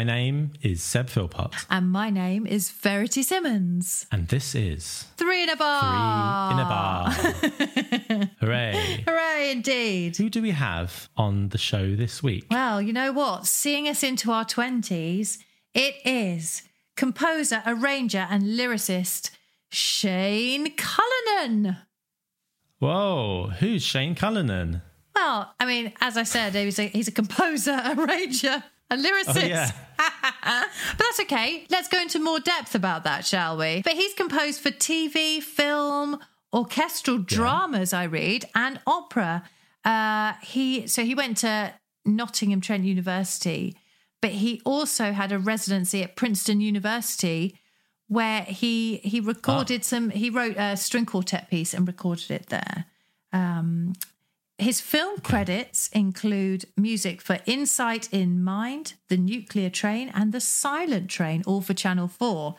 My name is Seb Philpott, And my name is Verity Simmons. and this is Three in a Bar. Three in a Bar. Hooray. Hooray, indeed. Who do we have on the show this week? Well, you know what? Seeing us into our 20s, it is composer, arranger, and lyricist Shane Cullinan. Whoa, who's Shane Cullinan? Well, I mean, as I said, he's a, he's a composer, arranger, a lyricist. Oh, yeah. but that's okay. Let's go into more depth about that, shall we? But he's composed for TV, film, orchestral dramas, I read, and opera. Uh, he so he went to Nottingham Trent University, but he also had a residency at Princeton University where he he recorded some he wrote a string quartet piece and recorded it there. Um, his film credits include music for Insight in Mind, The Nuclear Train, and The Silent Train, all for Channel 4.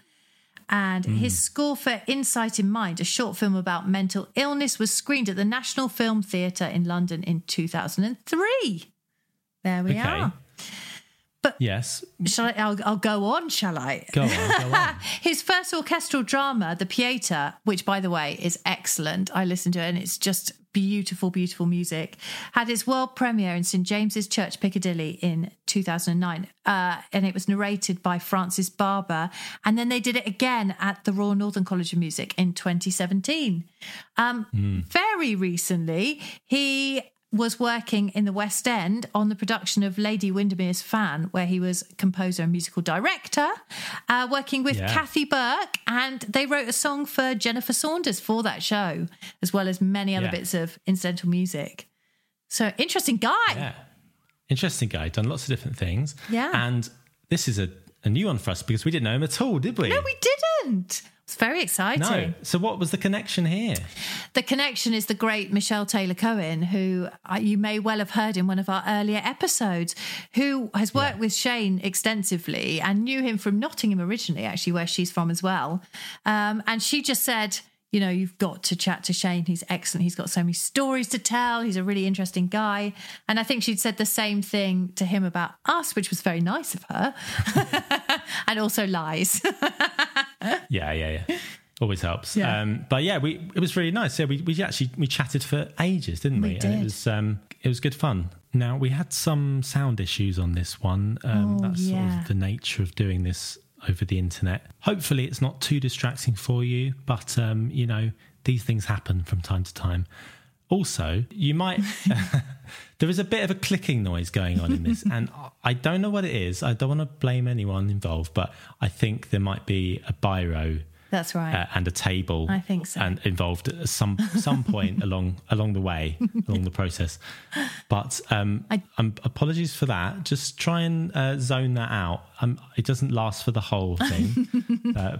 And hmm. his score for Insight in Mind, a short film about mental illness, was screened at the National Film Theatre in London in 2003. There we Okay. are. But yes. Shall I? I'll, I'll go on, shall I? Go on, go on. His first orchestral drama, The Pieta, which by the way is excellent. I listened to it and it's just beautiful, beautiful music, had its world premiere in St James's Church, Piccadilly in 2009. Uh, and it was narrated by Frances Barber. And then they did it again at the Royal Northern College of Music in 2017. Um, Very recently, he was working in the West End on the production of Lady Windermere's Fan, where he was composer and musical director, uh, working with Yeah. Kathy Burke. And they wrote a song for Jennifer Saunders for that show, as well as many other Yeah. bits of incidental music. So, interesting guy. Yeah. Interesting guy, done lots of different things. Yeah. And this is a, a new one for us because we didn't know him at all, did we? No, we didn't. It's very exciting. No. So what was the connection here? The connection is the great Michelle Taylor Cohen, who you may well have heard in one of our earlier episodes, who has worked with Shane extensively and knew him from Nottingham originally, actually, where she's from as well. Um, and she just said, you know, you've got to chat to Shane. He's excellent. He's got so many stories to tell. He's a really interesting guy. And I think she'd said the same thing to him about us, which was very nice of her. and also lies. Yeah, yeah, yeah. Always helps. Yeah. Um, but yeah, we it was really nice. Yeah, we, we actually we chatted for ages, didn't we? We And did. it was um, it was good fun. Now we had some sound issues on this one. Um, Oh, that's sort of the nature of doing this over the internet. Hopefully, it's not too distracting for you, but um, you know these things happen from time to time. Also, you might there is a bit of a clicking noise going on in this, and I don't know what it is. I don't want to blame anyone involved, but I think there might be a biro That's right. uh, and a table. I think so. And involved at some some point along along the way along the process. But um, I- um, apologies for that. Just try and uh, zone that out. Um, it doesn't last for the whole thing. uh,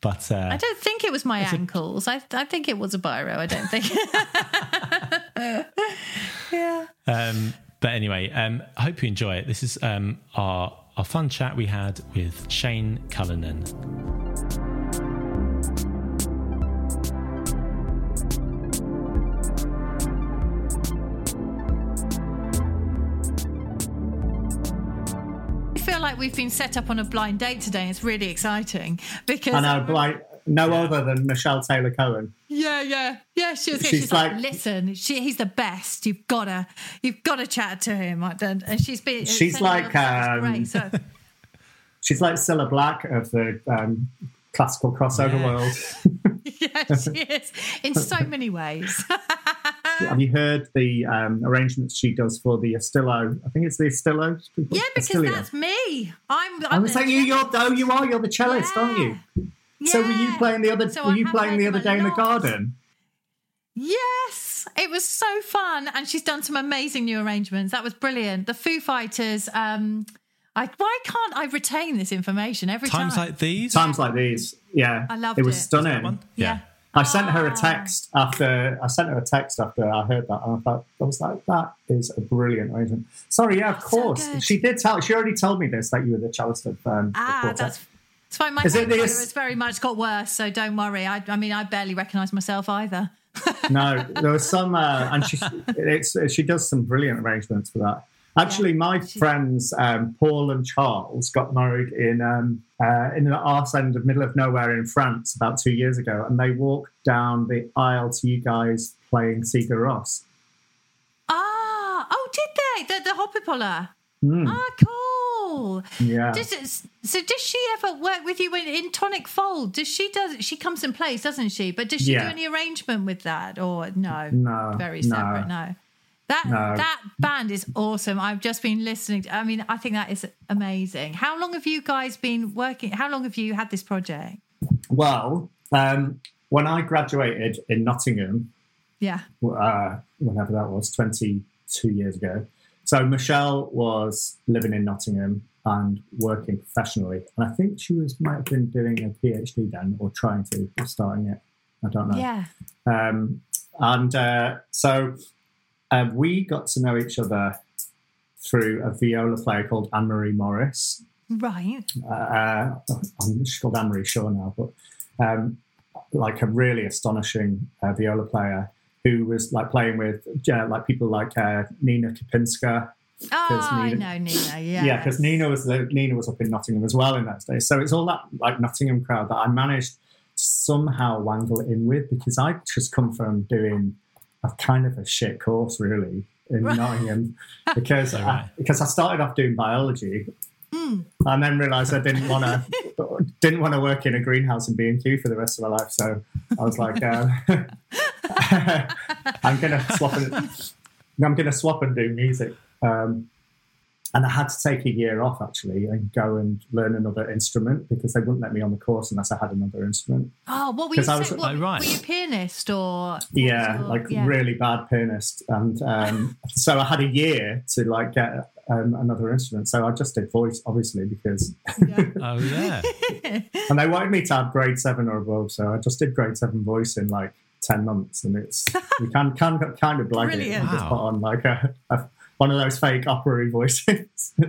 but uh, I don't think it was my ankles. I, I think it was a biro. I don't think. Yeah. Um, but anyway, um, I hope you enjoy it. This is um, our our fun chat we had with Shane Cullinan. I feel like we've been set up on a blind date today. It's really exciting because I know, like no other than Michelle Taylor Cohen. Yeah, yeah, yeah. She was. She's She's, like, like- listen, she, he's the best. You've gotta, you've gotta chat to him. I don't- And she's been. She's like, um, great. So She's like Cilla Black of the um, classical crossover Yeah. world. yeah, she is in so many ways. Have you heard the um, arrangements she does for the Astillo? I think it's the Astillo. yeah, because that's me. I'm. I I'm was the like, you, you're, oh, you are. You're the cellist, aren't you? So were you playing the other? So were I you playing the other a day in the garden? Yes, it was so fun, and she's done some amazing new arrangements. That was brilliant. The Foo Fighters. Um, I why can't I retain this information every time? Times time? like these. Times like these, yeah. I loved it. was it. Was stunning. One? yeah. I sent her a Ah. text after I sent her a text after I heard that, and I thought I was like, "That is a brilliant arrangement." Sorry, yeah, of so course. good. she did tell. She already told me this that you were the cellist of um, the Ah, quartet. that's. It's fine. My Is it hand colour this- has very much got worse, so don't worry. I, I mean, I barely recognise myself either. no, there was some, uh, and she it's, she does some brilliant arrangements for that. Actually, my friends um, Paul and Charles got married in um, uh, in the arse end of middle of nowhere in France about two years ago, and they walked down the aisle to you guys playing Sigur Rós. Ah, oh, did they? The, the Hopper Hmm. Ah, cool. Yeah. Does, so does she ever work with you in, in Tonic Fold? Does she does she comes and plays, doesn't she? But does she Yeah. do any arrangement with that or no? No, Very no. separate, no. That No. that band is awesome. I've just been listening. To, I mean, I think that is amazing. How long have you guys been working? How long have you had this project? Well, um, when I graduated in Nottingham, Yeah. uh, whenever that was, 22 years ago. So Michelle was living in Nottingham and working professionally. And I think she was might have been doing a PhD then or trying to, starting it. I don't know. Yeah. Um, and uh, so uh, we got to know each other through a viola player called Anne Marie Morris. Right. Uh, I'm, she's called Anne Marie Shaw now, but um, like a really astonishing uh, viola player who was like playing with uh, like people like uh, Nina Kapinska. Oh, I Nina- know Nina. Yeah. Yeah, because Nina was the, Nina was up in Nottingham as well in those days. So it's all that like Nottingham crowd that I managed to somehow wangle in with because I just come from doing a kind of a shit course really in Right. Nottingham because So I, right. because I started off doing biology Hmm. and then realised I didn't want to didn't want to work in a greenhouse and B and Q for the rest of my life. So I was like, uh, I'm gonna swap and I'm gonna swap and do music. Um, and I had to take a year off actually and go and learn another instrument because they wouldn't let me on the course unless I had another instrument. Oh, what were you 'Cause I saying? was- What, Oh, right. Were you a pianist or? Yeah, was your- like yeah. really bad pianist, and um, so I had a year to like get um, another instrument. So I just did voice, obviously, because Oh yeah. and they wanted me to have grade seven or above. So I just did grade seven voice in like ten months, and it's you can can kind of like it. And Just Wow. put on like a, a one of those fake opera voices.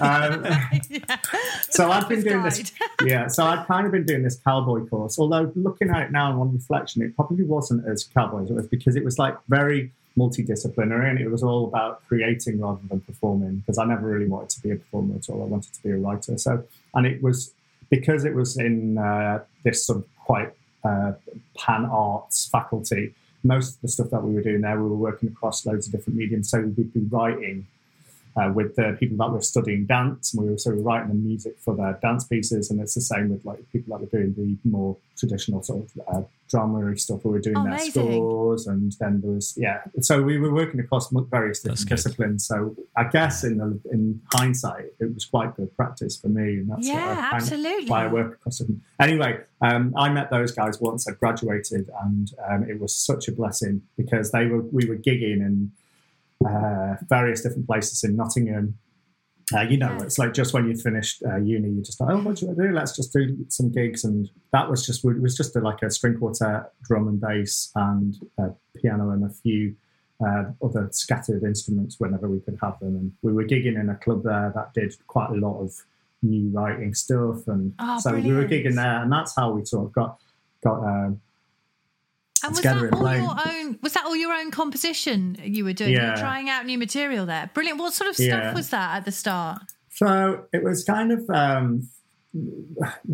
um, so I've been doing this. Yeah, so I've kind of been doing this cowboy course. Although looking at it now on reflection, it probably wasn't as cowboy as it was because it was like very multidisciplinary and it was all about creating rather than performing. Because I never really wanted to be a performer at all. I wanted to be a writer. So, and it was because it was in uh, this sort of quite uh, pan arts faculty. Most of the stuff that we were doing there, we were working across loads of different mediums. So we'd be writing uh, with the people that were studying dance, and we were sort of writing the music for their dance pieces. And it's the same with like people that were doing the more traditional sort of uh, drama stuff. We were doing Oh, their scores, and then there was yeah. So we were working across mo- various That's different good. disciplines. So I guess in the in hindsight, it was quite good practice for me. And that's what Yeah, I absolutely. why I work across them. Anyway, um, I met those guys once I graduated, and um, it was such a blessing because they were we were gigging in uh, various different places in Nottingham, Uh, you know, it's like just when you finished uh, uni, you just like, oh, what should I do? Let's just do some gigs, and that was just it was just a, like a string quartet, drum and bass, and uh, piano, and a few uh, other scattered instruments whenever we could have them. And we were gigging in a club there that did quite a lot of new writing stuff, and Oh, so we were brilliant. gigging there, and that's how we sort of got got. Um, And was that all playing. your own? Was that all your own composition you were doing? You Yeah. were trying out new material there. Brilliant. What sort of stuff Yeah. was that at the start? So it was kind of um,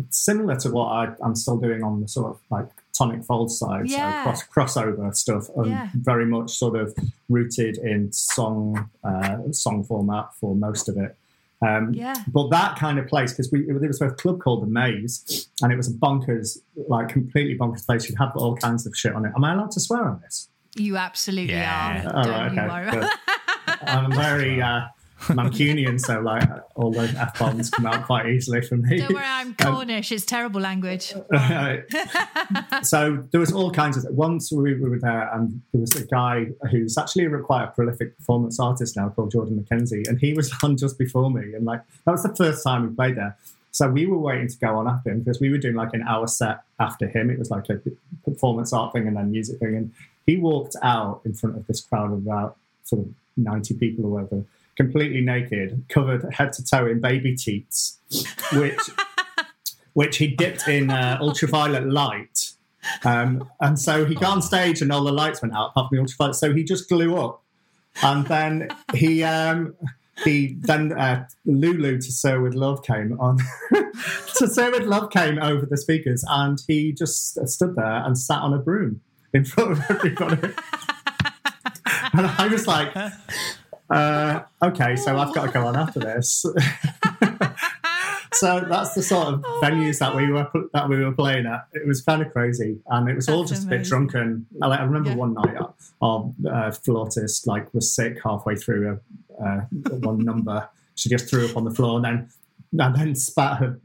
similar to what I, I'm still doing on the sort of like tonic fold side, Yeah. so cross, crossover stuff, and Yeah. very much sort of rooted in song uh, song format for most of it. Um, Yeah. But that kind of place, because we there was a club called the Maze, and it was a bonkers, like completely bonkers place. You'd have all kinds of shit on it. Am I allowed to swear on this? You absolutely Yeah. are. All Don't right, you okay. worry. I'm very uh, Mancunian, so like all the f bombs come out quite easily for me. Don't worry, I'm um, Cornish. it's terrible language. So there was all kinds of once we were there and there was a guy who's actually a quite a prolific performance artist now called jordan mckenzie and he was on just before me and like that was the first time we played there so we were waiting to go on after him because we were doing like an hour set after him it was like a performance art thing and then music thing and he walked out in front of this crowd of about sort of 90 people or whatever completely naked covered head to toe in baby teats which which he dipped in uh, ultraviolet light. Um, and so he got on stage and all the lights went out apart from the ultraviolet. So he just blew up. And then he um, he then uh, Lulu to Sir with Love came on. to Sir with Love came over the speakers and he just stood there and sat on a broom in front of everybody. and I was like, uh, okay, so I've got to go on after this. so that's the sort of Oh venues that we were that we were playing at. It was kind of crazy, and it was all That's just a bit drunken. I, like, I remember Yeah. one night uh, our uh, flautist like was sick halfway through a, uh, one number. She just threw up on the floor and then. And then spat her,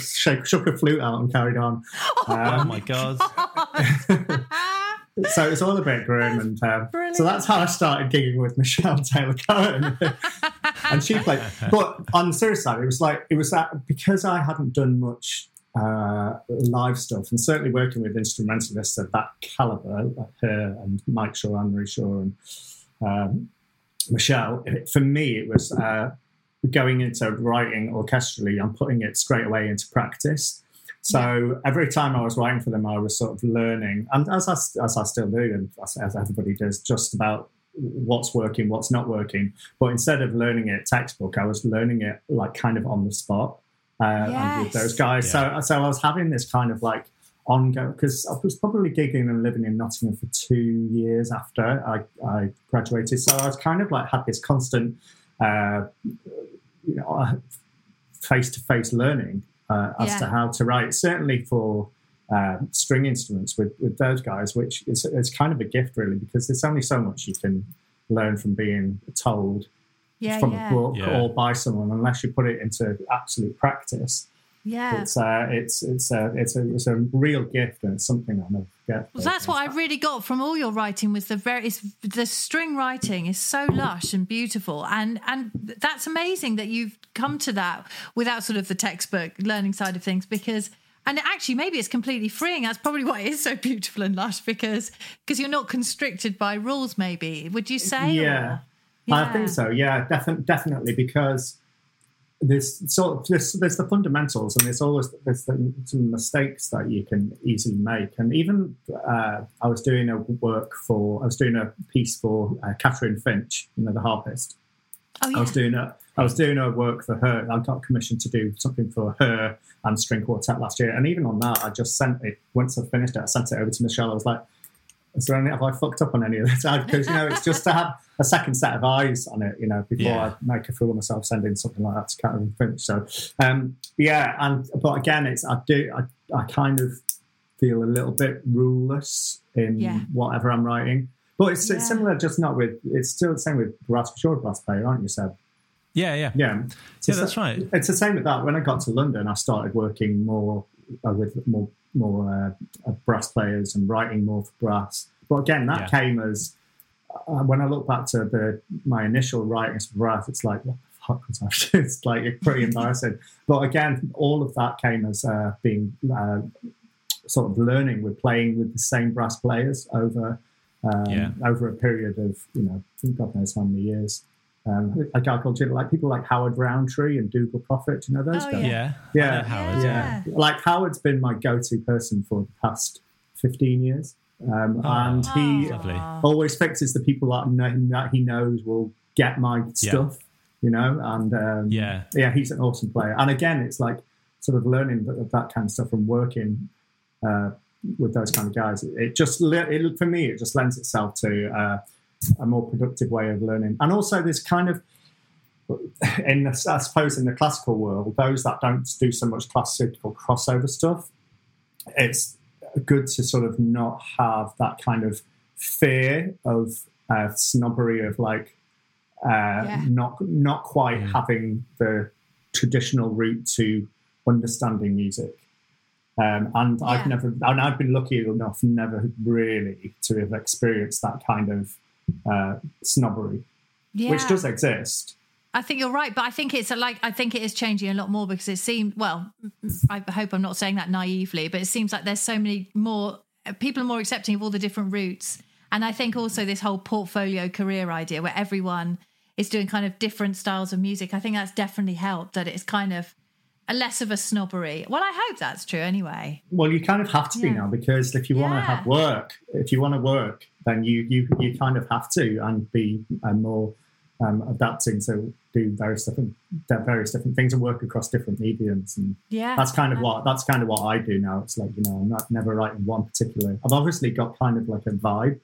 shook, shook her flute out and carried on. Oh Um, my god! so it's all a bit grim, and um, so that's how I started gigging with Michelle Taylor Cohen, and she played. But on the serious side, it was like it was that because I hadn't done much uh, live stuff, and certainly working with instrumentalists of that caliber, like her and Mike Shaw, Anne Marie Shaw, and um, Michelle. it- For me, it was uh, going into writing orchestrally and putting it straight away into practice. So every time I was writing for them, I was sort of learning, and as I, as I still do, and as, as everybody does, just about what's working, what's not working. But instead of learning it textbook, I was learning it like kind of on the spot uh, and with those guys. So so I was having this kind of like ongoing because I was probably gigging and living in Nottingham for two years after I, I graduated. So I was kind of like had this constant, uh, you know, face to face learning uh, as Yeah. to how to write. Certainly for uh, string instruments with, with those guys, which is, is kind of a gift really because there's only so much you can learn from being told Yeah, from yeah, a book Yeah. or by someone unless you put it into absolute practice. Yeah. It's uh, it's it's a it's a it's a real gift and it's something I'll never forget. Well, that's what I really got from all your writing was the very it's, the string writing is so lush and beautiful, and and that's amazing that you've come to that without sort of the textbook learning side of things because. And actually, maybe it's completely freeing. That's probably why it is so beautiful and lush because because you're not constricted by rules. Maybe would you say? Yeah. Or- I think so. Yeah, definitely, definitely, because there's sort of there's, there's the fundamentals, and there's always there's the, some mistakes that you can easily make. And even uh, I was doing a work for I was doing a piece for uh, Catrin Finch, you know, the harpist. Oh yeah. I was doing a I was doing a work for her. I got commissioned to do something for her and string quartet last year. And even on that, I just sent it once I finished it. I sent it over to Michelle. I was like, "Is there any? Have I fucked up on any of this?" Because you know, it's just to have a second set of eyes on it. You know, before Yeah. I make a fool of myself sending something like that to Catrin Finch. So, um, yeah. And but again, it's I do I, I kind of feel a little bit ruleless in Yeah. whatever I'm writing. But it's, Yeah. it's similar, just not with. It's still the same with brass. You're a brass player, aren't you, Seb? Yeah, yeah, Yeah, It's Yeah, that's sa- right. It's the same with that. When I got to London, I started working more uh, with more more uh, brass players and writing more for brass. But again, that Yeah. came as uh, when I look back to the my initial writings for brass. It's like, what the fuck was I? it's like pretty embarrassing. But again, all of that came as uh, being uh, sort of learning with playing with the same brass players over um, Yeah. over a period of you know God knows how many years. Um, a guy called like people like Howard Roundtree and Dougal Prophet. You know those Oh, guys? Yeah. Yeah. I know Howard. yeah. Like Howard's been my go-to person for the past fifteen years, um, Oh, and he Lovely. always fixes the people that, kn- that he knows will get my stuff. You know, and um, Yeah. yeah, he's an awesome player. And again, it's like sort of learning that, that kind of stuff and working uh, with those kind of guys. It just it, for me, it just lends itself to uh, a more productive way of learning. And also, this kind of in the, I suppose in the classical world, those that don't do so much classical crossover stuff, it's good to sort of not have that kind of fear of uh, snobbery of like uh, Yeah. not not quite having the traditional route to understanding music. Um, and Yeah. I've never, and I've been lucky enough never really to have experienced that kind of uh, snobbery, Yeah. which does exist. I think you're right, but I think it's a, like I think it is changing a lot more because it seems well. I hope I'm not saying that naively, but it seems like there's so many more people are more accepting of all the different routes, and I think also this whole portfolio career idea where everyone is doing kind of different styles of music. I think that's definitely helped that it's kind of a less of a snobbery. Well, I hope that's true anyway. Well, you kind of have to be Yeah. now because if you want to have work, if you want to work, then you you you kind of have to and be uh, more um, adapting to do various different various different things and work across different mediums and Yeah, that's kind of what that's kind of what I do now. It's like you know I'm not never writing one particular. I've obviously got kind of like a vibe,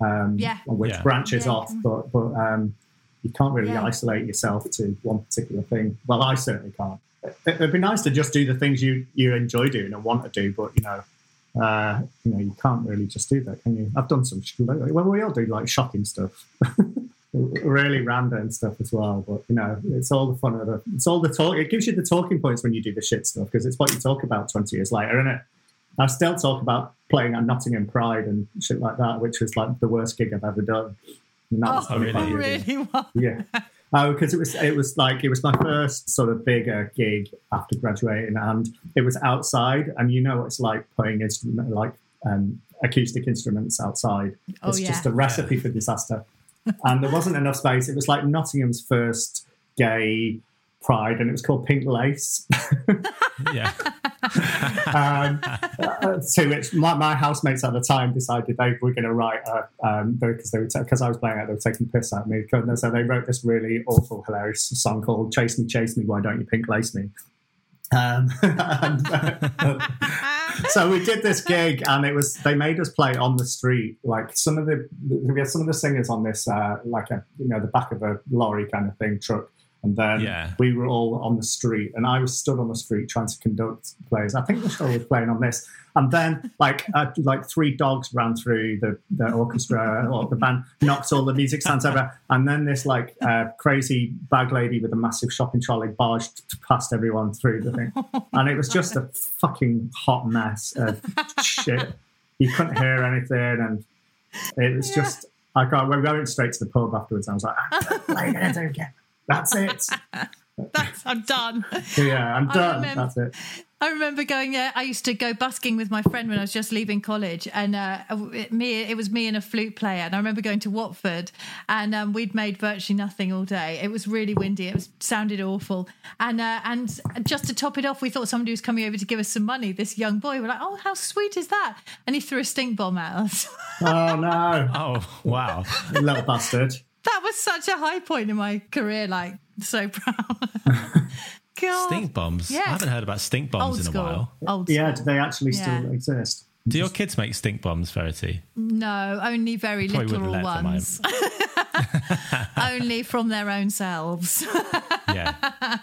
um, Yeah. which Yeah. branches Yeah. off, but but um, you can't really Yeah. isolate yourself to one particular thing. Well, I certainly can't. It, it'd be nice to just do the things you you enjoy doing and want to do, but you know. Uh, you know, you can't really just do that, can you? I've done some. sh- Well, we all do like shocking stuff, really random stuff as well. But you know, it's all the fun of the. It's all the talk. It gives you the talking points when you do the shit stuff because it's what you talk about twenty years later, isn't it? I still talk about playing at Nottingham Pride and shit like that, which was like the worst gig I've ever done. And that Oh, 25 years ago. really? Yeah. Oh, because it was it was like it was my first sort of bigger gig after graduating, and it was outside, and you know what it's like playing instrument like um, acoustic instruments outside. Oh, it's yeah. just a recipe for disaster. and there wasn't enough space. It was like Nottingham's first gay pride, and it was called Pink Lace. Yeah. um, uh, to which my, my housemates at the time decided they were going to write a, um, because they were because I was playing it, they were taking piss at me. So they wrote this really awful, hilarious song called "Chase Me, Chase Me, Why Don't You Pink Lace Me." Um, and, uh, so we did this gig, and it was they made us play on the street. Like some of the we had some of the singers on this, uh, like a you know the back of a lorry kind of thing truck. And then Yeah. we were all on the street, and I was stood on the street trying to conduct plays. I think the show was playing on this, and then like uh, like three dogs ran through the, the orchestra or the band, knocked all the music stands over, and then this like uh, crazy bag lady with a massive shopping trolley barged past everyone through the thing, and it was just a fucking hot mess of shit. You couldn't hear anything, and it was just. I got. We went straight to the pub afterwards. And I was like, I'm not playing anything again. That's it. that's I'm done. Yeah, I'm done. remember- That's it. I remember going there. I used to go busking with my friend when I was just leaving college, and uh, it, me, it was me and a flute player. And I remember going to Watford, and um, we'd made virtually nothing all day. It was really windy. It was sounded awful, and uh, and just to top it off, we thought somebody was coming over to give us some money. This young boy, we're like, "Oh, how sweet is that?" And he threw a stink bomb at us. Oh no, Oh, wow. little bastard. That was such a high point in my career. Like, so proud. God. Stink bombs. Yeah. I haven't heard about stink bombs Old in a school. while. Old Yeah, do they actually still exist? Do your kids make stink bombs, Verity? No, only very Probably literal wouldn't let them, ones. only from their own selves. Yeah.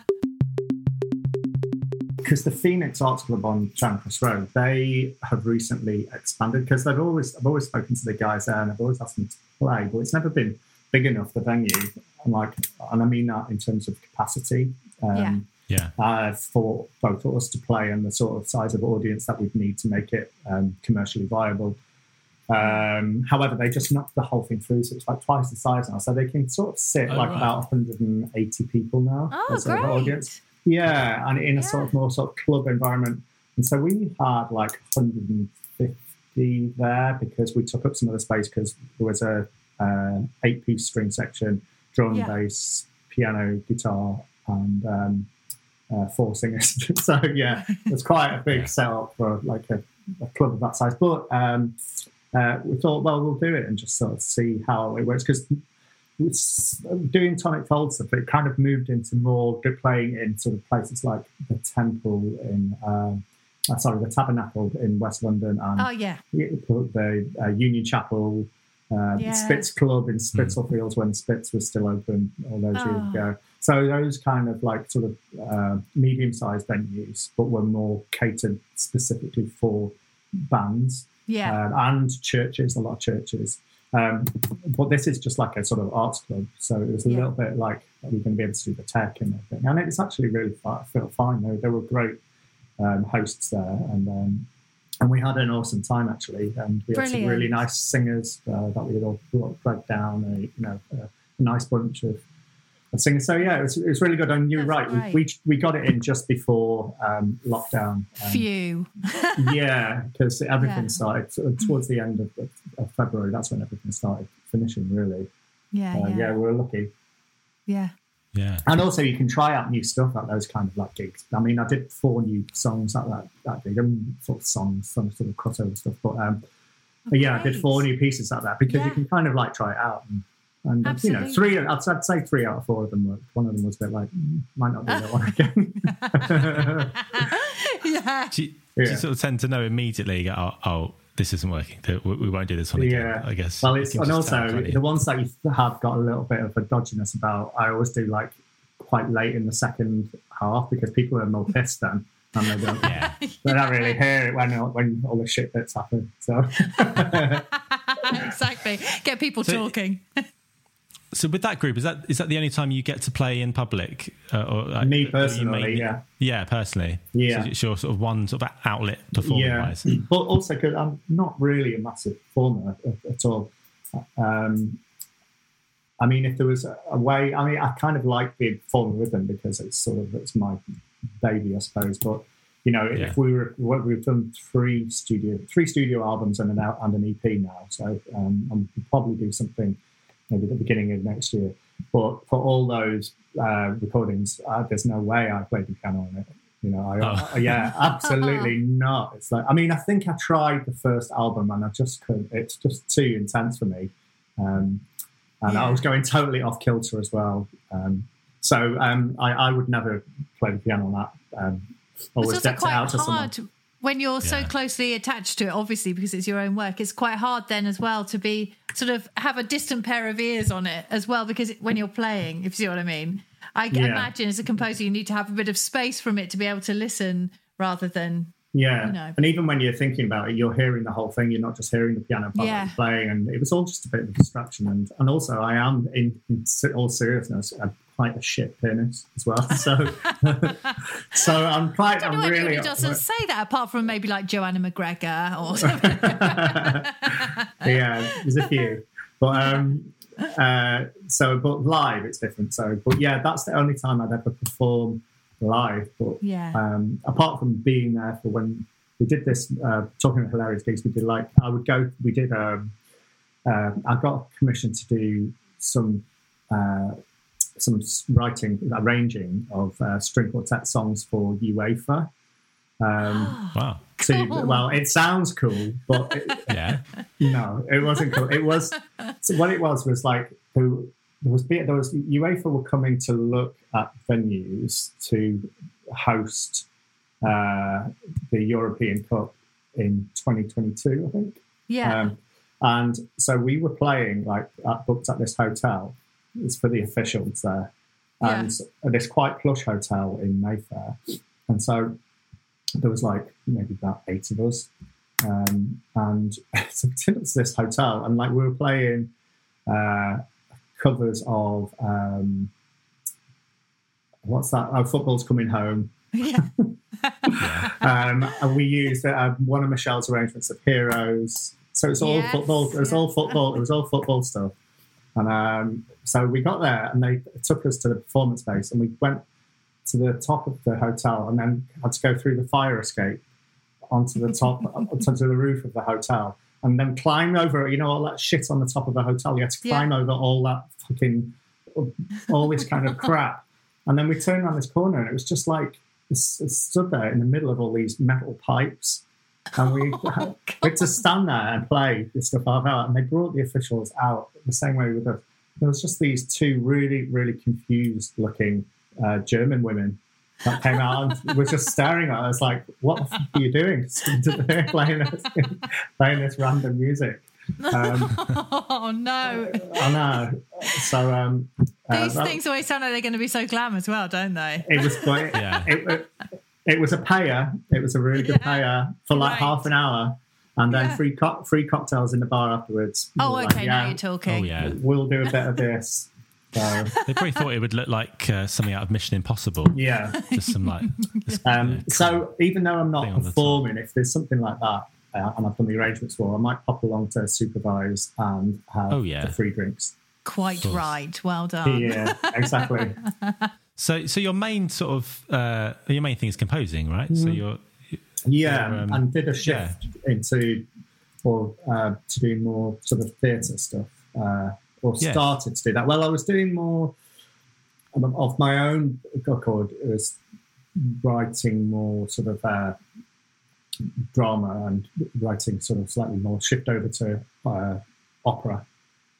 Because the Phoenix Arts Club on Charing Cross Road, they have recently expanded because they've always I've always spoken to the guys there and I've always asked them to play, but it's never been big enough the venue. And like, and I mean that in terms of capacity. Um, Yeah. Yeah. uh, for both for us to play and the sort of size of audience that we'd need to make it um, commercially viable. Um, however, they just knocked the whole thing through, so it's like twice the size now. So they can sort of sit Oh, like right. about 180 people now. Oh, as an great. audience. Yeah, and in a sort of more sort of club environment. And so we had like 150 there because we took up some of the space because there was a uh, eight piece string section, drum, Yeah. bass, piano, guitar, and um, uh, four singers. so yeah, it's quite a big Yeah. setup for like a, a club of that size. But um, uh, we thought, well, we'll do it and just sort of see how it works because it's doing tonic fold stuff. It kind of moved into more good playing in sort of places like the Temple in. Um, uh, sorry, the Tabernacle in West London and Oh yeah. the uh, Union Chapel, uh, Yeah. Spitz Club in Spitalfields when Spitz was still open all those years Oh. ago. So those kind of like sort of uh, medium-sized venues, but were more catered specifically for bands Yeah. um, and churches, a lot of churches. Um, but this is just like a sort of arts club, so it was a Yeah. little bit like we're going to be able to do the tech and everything, and it's actually really fi- felt fine. They, they were great um, hosts there, and um, and we had an awesome time actually, and we had some really nice singers uh, that we had all brought down, a, you know, a, nice bunch of. of Singers. So yeah, it was, it was really good. And you're That's right, we, we we got it in just before um, lockdown. Um, Few. yeah, because everything Yeah. started towards the end of, of, of February. That's when everything started finishing, really. Yeah. Uh, yeah. yeah, we were lucky. Yeah. Yeah. And also, you can try out new stuff at those kind of like gigs. I mean, I did four new songs at that, that gig, and sort of songs, some sort of crossover stuff. But, um, but yeah, I did four new pieces at that because Yeah. you can kind of like try it out. And, and you know, three, I'd, I'd say three out of four of them worked. One of them was a bit like, mm, might not do that one again. yeah. Do you, do you sort of tend to know immediately? You go, oh, oh, this isn't working. We we won't do this one again. Yeah, I guess. Well, it's and just tell, also the ones that you have got a little bit of a dodginess about. I always do like quite late in the second half because people are more pissed then, and they don't. Yeah. They don't really hear it when when all the shit bits happen. So exactly. Get people So- talking. So with that group, is that is that the only time you get to play in public? Uh, or like, Me are you personally, mainly- yeah. Yeah, personally. Yeah. So it's your sort of one sort of outlet performing yeah, wise. but also because I'm not really a massive performer at, at all. Um, I mean, if there was a, a way, I mean, I kind of like being performing with them because it's sort of it's my baby, I suppose. But you know, Yeah. if we were we- we've done three studio three studio albums and an and an EP now, so um, and probably do something maybe the beginning of next year. But for all those uh, recordings, uh, there's no way I played the piano on it. You know, I, Oh. yeah, absolutely not. It's like, I mean, I think I tried the first album and I just couldn't. It's just too intense for me, um, and I was going totally off kilter as well. Um, so um, I, I would never play the piano on that. Um, always decked it out to someone. When you're so closely attached to it, obviously, because it's your own work. It's quite hard then as well to be sort of have a distant pair of ears on it as well, because when you're playing, if you see what I mean. I Yeah. imagine as a composer, you need to have a bit of space from it to be able to listen rather than. Yeah, you know. and even when you're thinking about it, you're hearing the whole thing. You're not just hearing the piano part Yeah. playing, and it was all just a bit of a distraction. And and also, I am in, in all seriousness a, quite a shit pianist as well. So so I'm quite. I don't I'm know really. anybody doesn't say that apart from maybe like Joanna MacGregor or something. yeah, there's a few, but um, uh, so but live it's different. So, but yeah, that's the only time I'd ever perform live. But Yeah. um, apart from being there for when we did this, uh, talking about hilarious gigs, we did like I would go. We did. Um, uh, I got commissioned to do some. Uh, some writing, arranging of uh, string quartet songs for UEFA. Um, Wow. so, well, it sounds cool, but it, Yeah. no, it wasn't cool. It was so what it was was like who there was there was UEFA were coming to look at venues to host uh, the European Cup in 2022, I think. yeah. Um, and so we were playing like at, booked at this hotel. It's for the officials there, Yeah. and this quite plush hotel in Mayfair. And so there was like maybe about eight of us, um, and so we turned up to this hotel, and like we were playing uh, covers of um, what's that? Oh, football's coming home. yeah. Um, and we used uh, one of Michelle's arrangements of Heroes. So it's all Yes, football. It was all football. It was all football stuff. And um, so we got there, and they took us to the performance space, and we went to the top of the hotel, and then had to go through the fire escape onto the top, onto the roof of the hotel, and then climb over. You know all that shit on the top of the hotel. You had to Yeah. climb over all that fucking, all this kind of crap. And then we turned around this corner, and it was just like it stood there in the middle of all these metal pipes. And we, Oh, we had to stand there and play this stuff out. And they brought the officials out the same way with the. There was just these two really, really confused looking uh, German women that came out and were just staring at us like, "What the fuck are you doing? playing this, playing this random music." Um, Oh no! I know. So um, uh, These that- things always sound like they're going to be so glam as well, don't they? it was quite, Yeah. it, it, it was a payer. It was a really good Yeah. payer for like Right. half an hour, and then Yeah. free co- free cocktails in the bar afterwards. Oh, were okay. like, Now you're talking. Oh yeah, We'll do a bit of this. So they probably thought it would look like uh, something out of Mission Impossible. yeah. Just some like. this, Um, yeah, so even though I'm not Thing on the performing, if there's something like that, uh, and I've done the arrangements for, I might pop along to supervise and have Oh, yeah. the free drinks. Quite right. Well done. Yeah, exactly. So, so your main sort of uh, your main thing is composing, right? So Mm. you're Yeah, Yeah, um, and did a shift into or uh, to do more sort of theatre stuff, uh, or Yes. started to do that. Well, I was doing more of- of my own accord. It was writing more sort of uh, drama and writing sort of slightly more shift over to uh, opera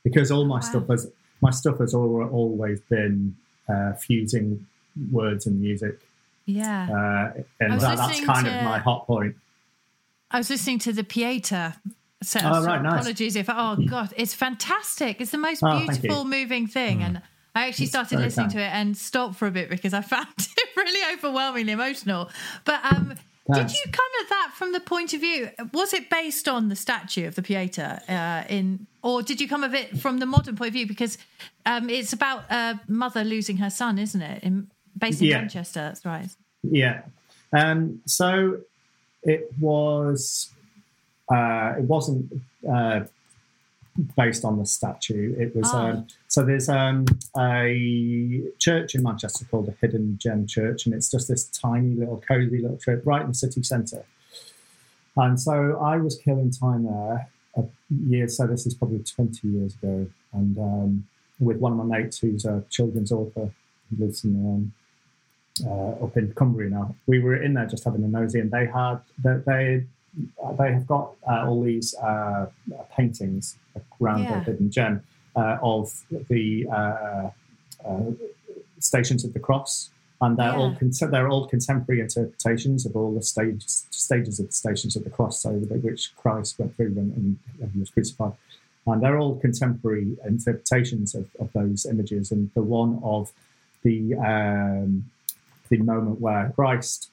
because all my stuff has my stuff has al- always been uh, fusing words and music, Yeah. uh, and that, that's kind to- of my hot point. I was listening to the Pieta. So, Oh, right, nice. apologies if oh god, it's fantastic. It's the most Oh, beautiful you. moving thing, and I actually started listening kind. to it and stopped for a bit because I found it really overwhelmingly emotional. But um, did you come at that from the point of view? Was it based on the statue of the Pieta uh, in, or did you come of it from the modern point of view? Because um, it's about a mother losing her son, isn't it? In, based in Yeah. Manchester, that's right. Yeah. Um, so it was. Uh, it wasn't uh, based on the statue. It was. Oh. Um, so there's um, a church in Manchester called the Hidden Gem Church, and it's just this tiny little cozy little church right in the city centre. And so I was killing time there a year. So this is probably 20 years ago, and um, with one of my mates who's a children's author who lives in um, uh, up in Cumbria now. We were in there just having a nosy, and they had they they, they have got uh, all these uh, paintings around Yeah. the hidden gem uh, of the uh, uh, stations of the cross. And they're all con- they're all contemporary interpretations of all the stages stages of the stations of the cross, so the, which Christ went through and, when was crucified. And they're all contemporary interpretations of, of those images. And the one of the um, the moment where Christ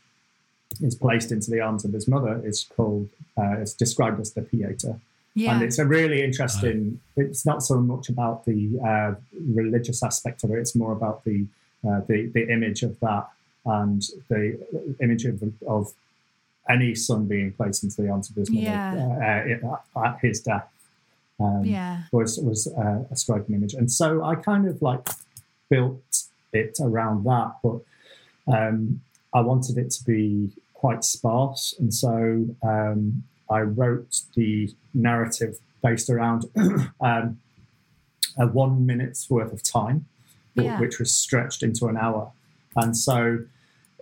is placed into the arms of his mother is called uh, it's described as the Pieta, Yeah. and it's a really interesting. It's not so much about the uh, religious aspect of it; it's more about the uh, the the image of that and the image of, of any son being placed into the arms of his mother Yeah. uh, uh, at his death. Um, yeah. was was uh, a striking image, and so I kind of like built it around that, but um, I wanted it to be quite sparse, and so um, I wrote the narrative based around um, a one minute's worth of time, Yeah. which was stretched into an hour, and so.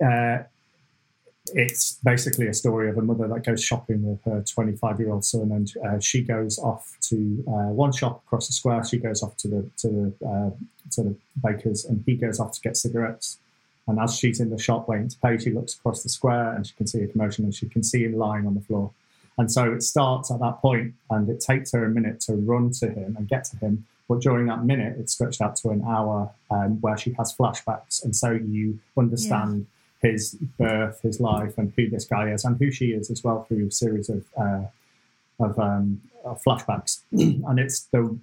Uh, it's basically a story of a mother that goes shopping with her 25 year old son, and uh, she goes off to uh, one shop across the square. She goes off to the to the uh, to the baker's, and he goes off to get cigarettes. And as she's in the shop waiting to pay, she looks across the square and she can see a commotion, and she can see him lying on the floor. And so it starts at that point, and it takes her a minute to run to him and get to him. But during that minute, it's stretched out to an hour um, where she has flashbacks, and so you understand his birth, his life, and who this guy is, and who she is as well through a series of uh, of, um, of flashbacks. and it's the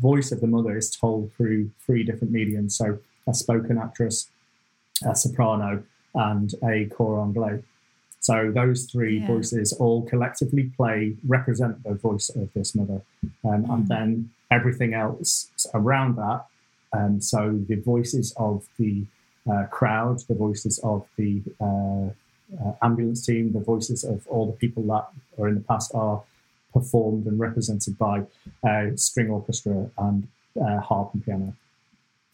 voice of the mother is told through three different mediums, so a spoken actress, a soprano, and a cor anglais. So those three Yeah. voices all collectively play represent the voice of this mother, um, and then everything else around that. Um, so the voices of the uh, crowd, the voices of the uh, uh, ambulance team, the voices of all the people that are in the past are performed and represented by uh, string orchestra and uh, harp and piano.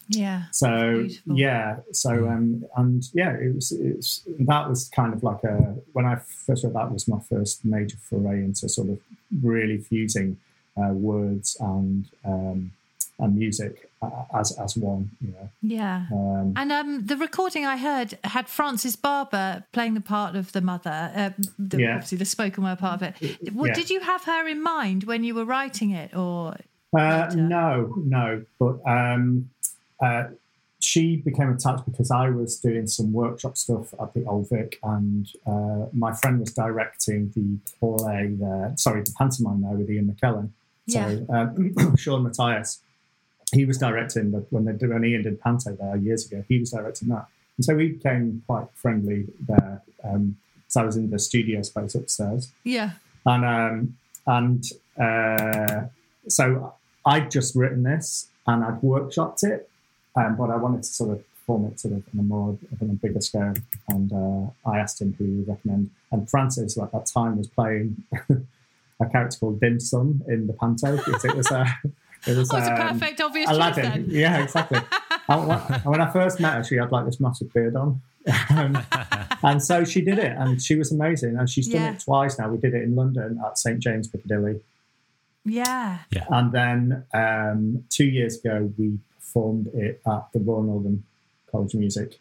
Yeah. So Beautiful. yeah, so um, and yeah, it was, it's that was kind of like a when I first read that was my first major foray into sort of really fusing uh, words and um, and music uh, as as one, you know. Yeah. Um, And um, the recording I heard had Frances Barber playing the part of the mother, uh, the, Yeah. obviously the spoken word part of it. What, Yeah. Did you have her in mind when you were writing it, or Uh, no, no, but um, uh, she became attached because I was doing some workshop stuff at the Old Vic, and uh, my friend was directing the play there. Sorry, the pantomime there with Ian McKellen. So uh, Sean Mathias, he was directing the, when they did when Ian did Panto there years ago. He was directing that, and so we became quite friendly there. Um, so I was in the studio space upstairs yeah, and um, and uh, so I'd just written this and I'd workshopped it, um, but I wanted to sort of perform it sort of on a more on a bigger scale. And uh, I asked him who he would recommend, and Frances at that time was playing a character called Dim Sum in the panto because it was a. It was oh, it's a um, perfect obvious choice Aladdin. then. Yeah, exactly. and when, I first met her, she had like this massive beard on. Um, and so she did it, and she was amazing. And she's done Yeah. it twice now. We did it in London at St James Piccadilly, Yeah, and then um, two years ago we performed it at the Royal Northern College of Music.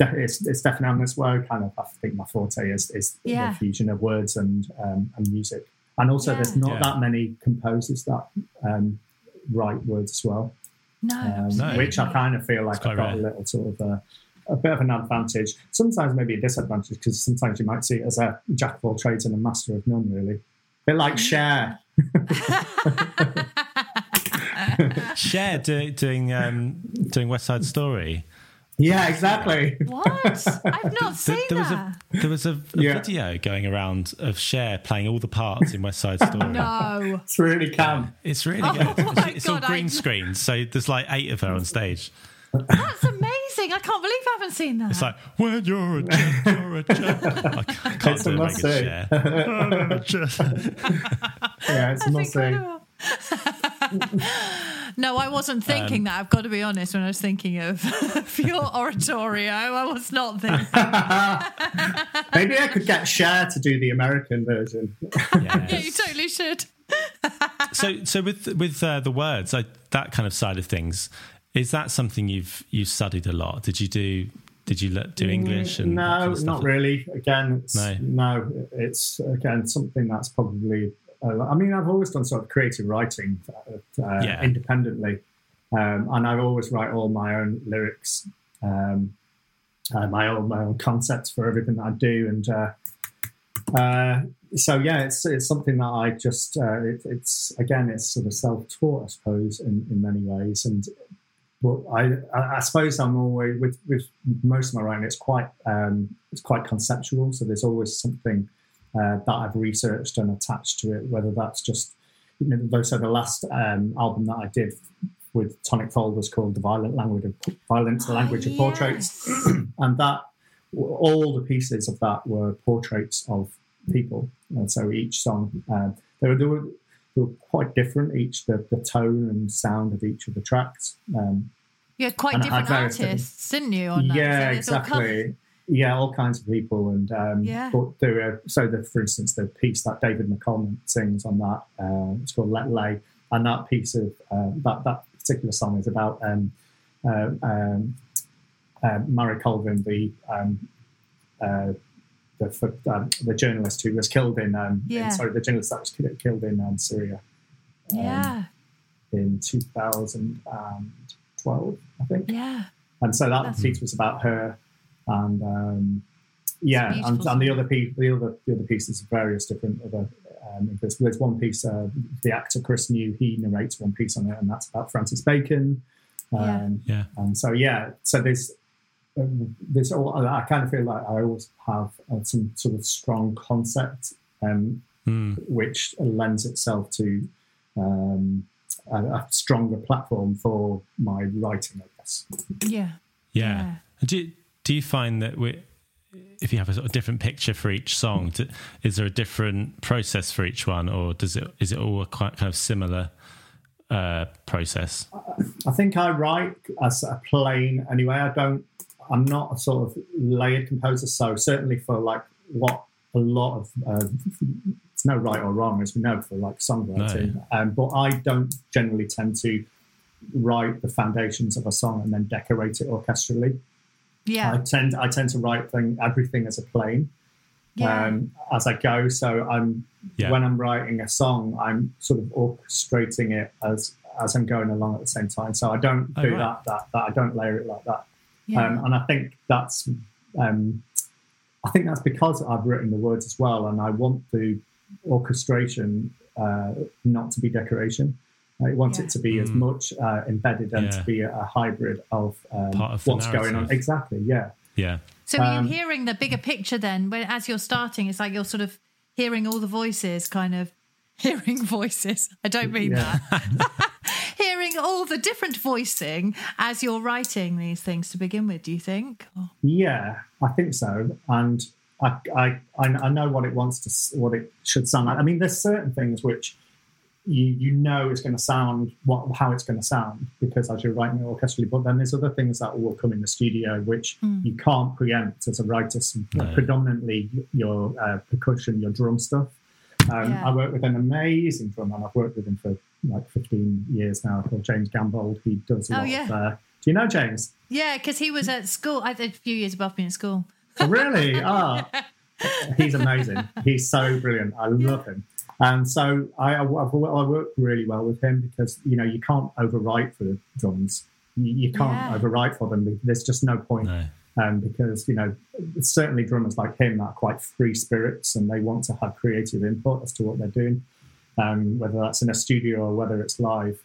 It's, it's definitely on this word kind of. I think my forte is, is Yeah. the fusion of words and um, and music. And also, there's not Yeah. that many composers that um, write words as well no, um, No. which I kind of feel like quite I've got a little sort of a, a bit of an advantage. Sometimes maybe a disadvantage because sometimes you might see it as a jack of all trades and a master of none, really. bit like Cher. Cher do, doing um, doing West Side Story. Yeah, exactly. what? I've not seen There, there was that. a there was a, a Yeah. video going around of Cher playing all the parts in West Side Story. no, It's really camp. It's really Oh good. my it's all green I- screen, so there's like eight of her on stage. that's amazing. I can't believe I haven't seen that. It's like when you're a jet, you're a jet. I can't, can't It's do a a must see. A jet. Yeah, it's a That's must see. incredible. no, I wasn't Um, thinking that. I've got to be honest. When I was thinking of, of your oratorio, I was not thinking. Maybe I could get Cher to do the American version. yeah, you totally should. So, so with with uh, the words, I, that kind of side of things, is that something you've you studied a lot? Did you do? Did you do English? And no, kind of not really. Again, it's, No. no. it's again something that's probably. Uh, I mean, I've always done sort of creative writing uh, Yeah. independently, um, and I always write all my own lyrics, um, uh, my own my own concepts for everything that I do, and uh, uh, so yeah, it's it's something that I just uh, it, it's again it's sort of self taught, I suppose, in, in many ways, and I, I I suppose I'm always with with most of my writing. It's quite um, it's quite conceptual. So there's always something uh, that I've researched and attached to it. Whether that's just you know, those so the last um, album that I did with Tonic Fold was called "The Violent Language of Violence, The Language of Portraits," and that all the pieces of that were portraits of people. And so each song uh, they were. They were they were quite different, each the, the tone and sound of each of the tracks. Um, You had quite And I had different artists, didn't you? Yeah, So there's all exactly. Yeah, all kinds of people, and um, Yeah. but there were so the, for instance, the piece that David McAlmont sings on that uh, it's called "Let Lay," and that piece of uh, that that particular song is about um, uh, um, uh, Marie Colvin, the um, uh, the for, um, the journalist who was killed in, um, in- sorry, the journalist that was killed in um, Syria yeah, in 2012, I think. yeah. And so that That's- piece was about her, and um, yeah, and, and the other piece, the other the other pieces, various different other. Um, there's, there's one piece, uh, the actor Chris New, he narrates one piece on it, and that's about Francis Bacon. Yeah. Um, Yeah. And so yeah, so there's um, there's all, I kind of feel like I always have uh, some sort of strong concept, um, which lends itself to um, a, a stronger platform for my writing, I guess. Yeah. Yeah. Do do you find that we, if you have a sort of different picture for each song, do, is there a different process for each one, or does it is it all a quite kind of similar uh, process? I think I write as a plane anyway. I don't. I'm not a sort of layered composer. So certainly for like what a lot of uh, it's no right or wrong as we know for like songwriting. No. Um, but I don't generally tend to write the foundations of a song and then decorate it orchestrally. Yeah. I tend I tend to write thing, everything as a plane yeah. um, as I go. So I'm Yeah. when I'm writing a song, I'm sort of orchestrating it as as I'm going along at the same time. So I don't Oh, do right. that, that that I don't layer it like that. Yeah. Um, and I think that's um, I think that's because I've written the words as well, and I want the orchestration uh, not to be decoration. I want Yeah. it to be as much uh, embedded and Mm. Yeah. to be a, a hybrid of, um, Part of what's going on. Exactly, yeah. Yeah. So are Um, you hearing the bigger picture then? When as you're starting, it's like you're sort of hearing all the voices, kind of hearing voices. I don't mean Yeah. that. hearing all the different voicing as you're writing these things to begin with. Do you think? Or- Yeah, I think so, and I, I, I I know what it wants to, what it should sound like. I mean, there's certain things which you you know it's going to sound what how it's going to sound because as you're writing it orchestrally. But then there's other things that will come in the studio which you can't preempt as a writer. Some, Predominantly your uh, percussion, your drum stuff. Um, Yeah. I work with an amazing drummer, and I've worked with him for like 15 years now. Called James Gambold. He does a Oh, lot yeah. of. Uh, do you know James? Yeah, because he was at school. I did a few years above me in school. Oh, really? Ah, he's amazing. He's so brilliant. I love him. And so I, I, I work really well with him because you know you can't overwrite for the drums. You, you can't Yeah. overwrite for them. There's just no point. No. Um, because you know certainly drummers like him are quite free spirits and they want to have creative input as to what they're doing, um, whether that's in a studio or whether it's live.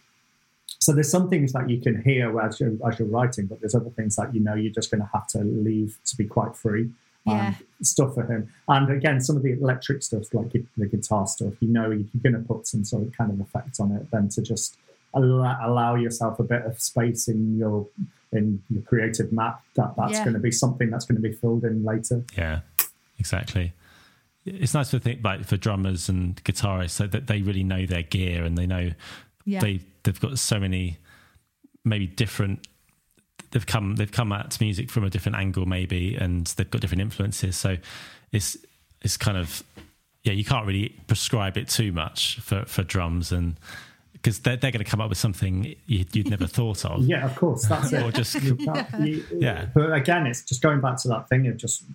So there's some things that you can hear as you're, as you're writing, but there's other things that you know you're just going to have to leave to be quite free. Yeah. And stuff for him. And again, some of the electric stuff, like the guitar stuff, you know you're going to put some sort of kind of effect on it, then to just allow, allow yourself a bit of space in your in your creative map. That that's Yeah. going to be something that's going to be filled in later. Yeah, exactly. It's nice to think like for drummers and guitarists so that they really know their gear and they know Yeah. they they've got so many maybe different they've come they've come at music from a different angle maybe and they've got different influences so it's it's kind of yeah you can't really prescribe it too much for for drums and because they're, they're going to come up with something you, you'd never thought of Yeah, of course, that's it. or just You can't- you- Yeah. But again, it's just going back to that thing of just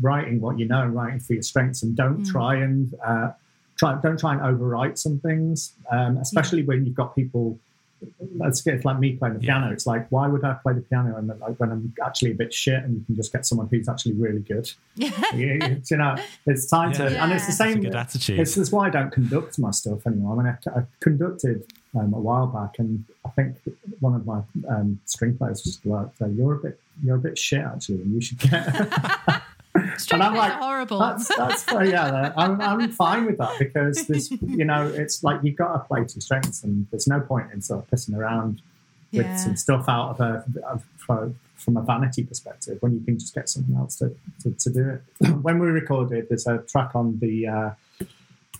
writing what you know and writing for your strengths, and don't try and uh, try don't try and overwrite some things, um, especially when you've got people. Let's get it's like me playing the Yeah. piano. It's like why would I play the piano and like when I'm actually a bit shit, and you can just get someone who's actually really good. you, you know, it's time to, Yeah. and it's the same. That's a good attitude. This is why I don't conduct my stuff anymore. I mean, I, I conducted um, a while back, and I think one of my um, string players just like, "You're a bit, you're a bit shit actually, and you should get." String and I'm like, horrible. That's that's yeah. I'm I'm fine with that because there's you know it's like you've got to play to strengths, and there's no point in sort of pissing around with Yeah. some stuff out of a of, from- from a vanity perspective when you can just get someone else to, to, to do it. when we recorded, there's a track on the uh,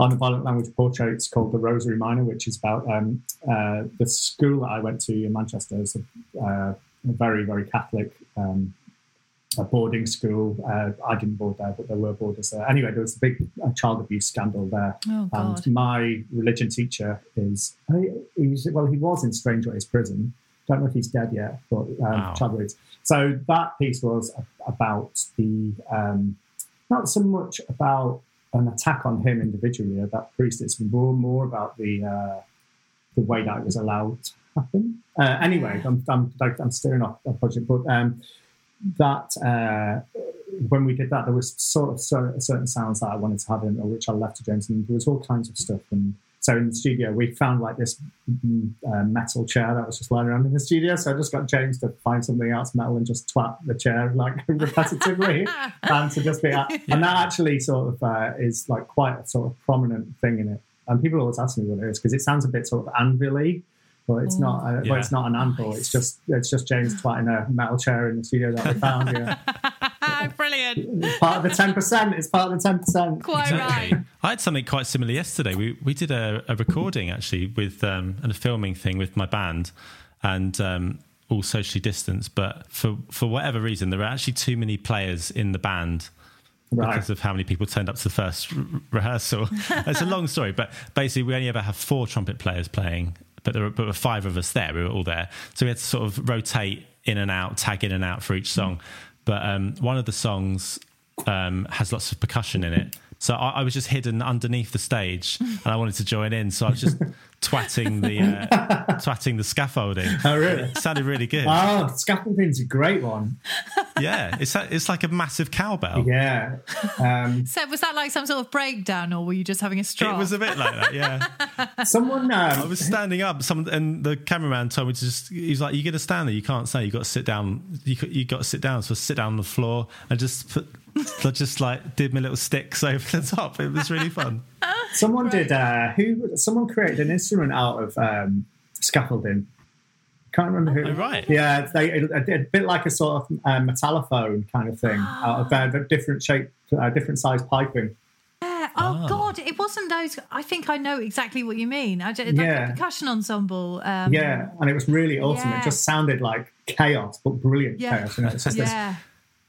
on the violent language portraits called the Rosary Minor, which is about um, uh, the school that I went to in Manchester. It's a, uh, a very very Catholic. Um, a boarding school. Uh, I didn't board there, but there were boarders there. Anyway, there was a big uh, child abuse scandal there. Oh, And my religion teacher is, he's, well, he was in Strangeways prison. Don't know if he's dead yet, but um, Wow. Chad Woods. So that piece was a- about the, um, not so much about an attack on him individually, or that priest. It's more, more about the, uh, the way that it was allowed to happen. Uh, anyway, I'm, I'm, I'm steering off a project, but um, that uh, when we did that, there was sort of cer- certain sounds that I wanted to have in, or which I left to James, and there was all kinds of stuff. And So in the studio, we found like this mm, uh, metal chair that was just lying around in the studio. So I just got James to find something else metal and just twat the chair like repetitively, and to just be. And that actually sort of uh, is like quite a sort of prominent thing in it. And people always ask me what it is because it sounds a bit sort of anvil but it's not. Uh, Yeah. But it's not an anvil. It's just it's just James twatting a metal chair in the studio that we found. Yeah, Brilliant. it's part of the ten percent. It's part of the ten percent. Quite right. I had something quite similar yesterday. We we did a, a recording actually with um, and a filming thing with my band, and um, all socially distanced. But for for whatever reason, there were actually too many players in the band Right. because of how many people turned up to the first r- rehearsal. it's a long story, but basically, we only ever have four trumpet players playing, but there were, but were five of us there. We were all there, so we had to sort of rotate in and out, tag in and out for each song. But um, one of the songs um, has lots of percussion in it. So I, I was just hidden underneath the stage, and I wanted to join in. So I was just twatting the uh, twatting the scaffolding. Oh, really? It sounded really good. Oh, scaffolding's a great one. yeah, it's it's like a massive cowbell. Yeah. Um, So was that like some sort of breakdown, or were you just having a straw? It was a bit like that, yeah. someone. I Um, was standing up, some, and the cameraman told me to just. He's like, "You're going to stand there. You can't stand. You got to sit down. You you got to sit down. So sit down on the floor and just put, I just like did my little sticks over the top. It was really fun. someone did. Uh, who? Someone created an instrument out of um, scaffolding. Can't remember who. Oh, right. Yeah, they a, a bit like a sort of um, metallophone kind of thing out of uh, different shape, uh, different size piping. Yeah. Oh God, it wasn't those. I think I know exactly what you mean. I just, like Yeah. a percussion ensemble. Um, Yeah, and it was really awesome. Yeah. It just sounded like chaos, but brilliant Yeah. chaos. You know, it's just this,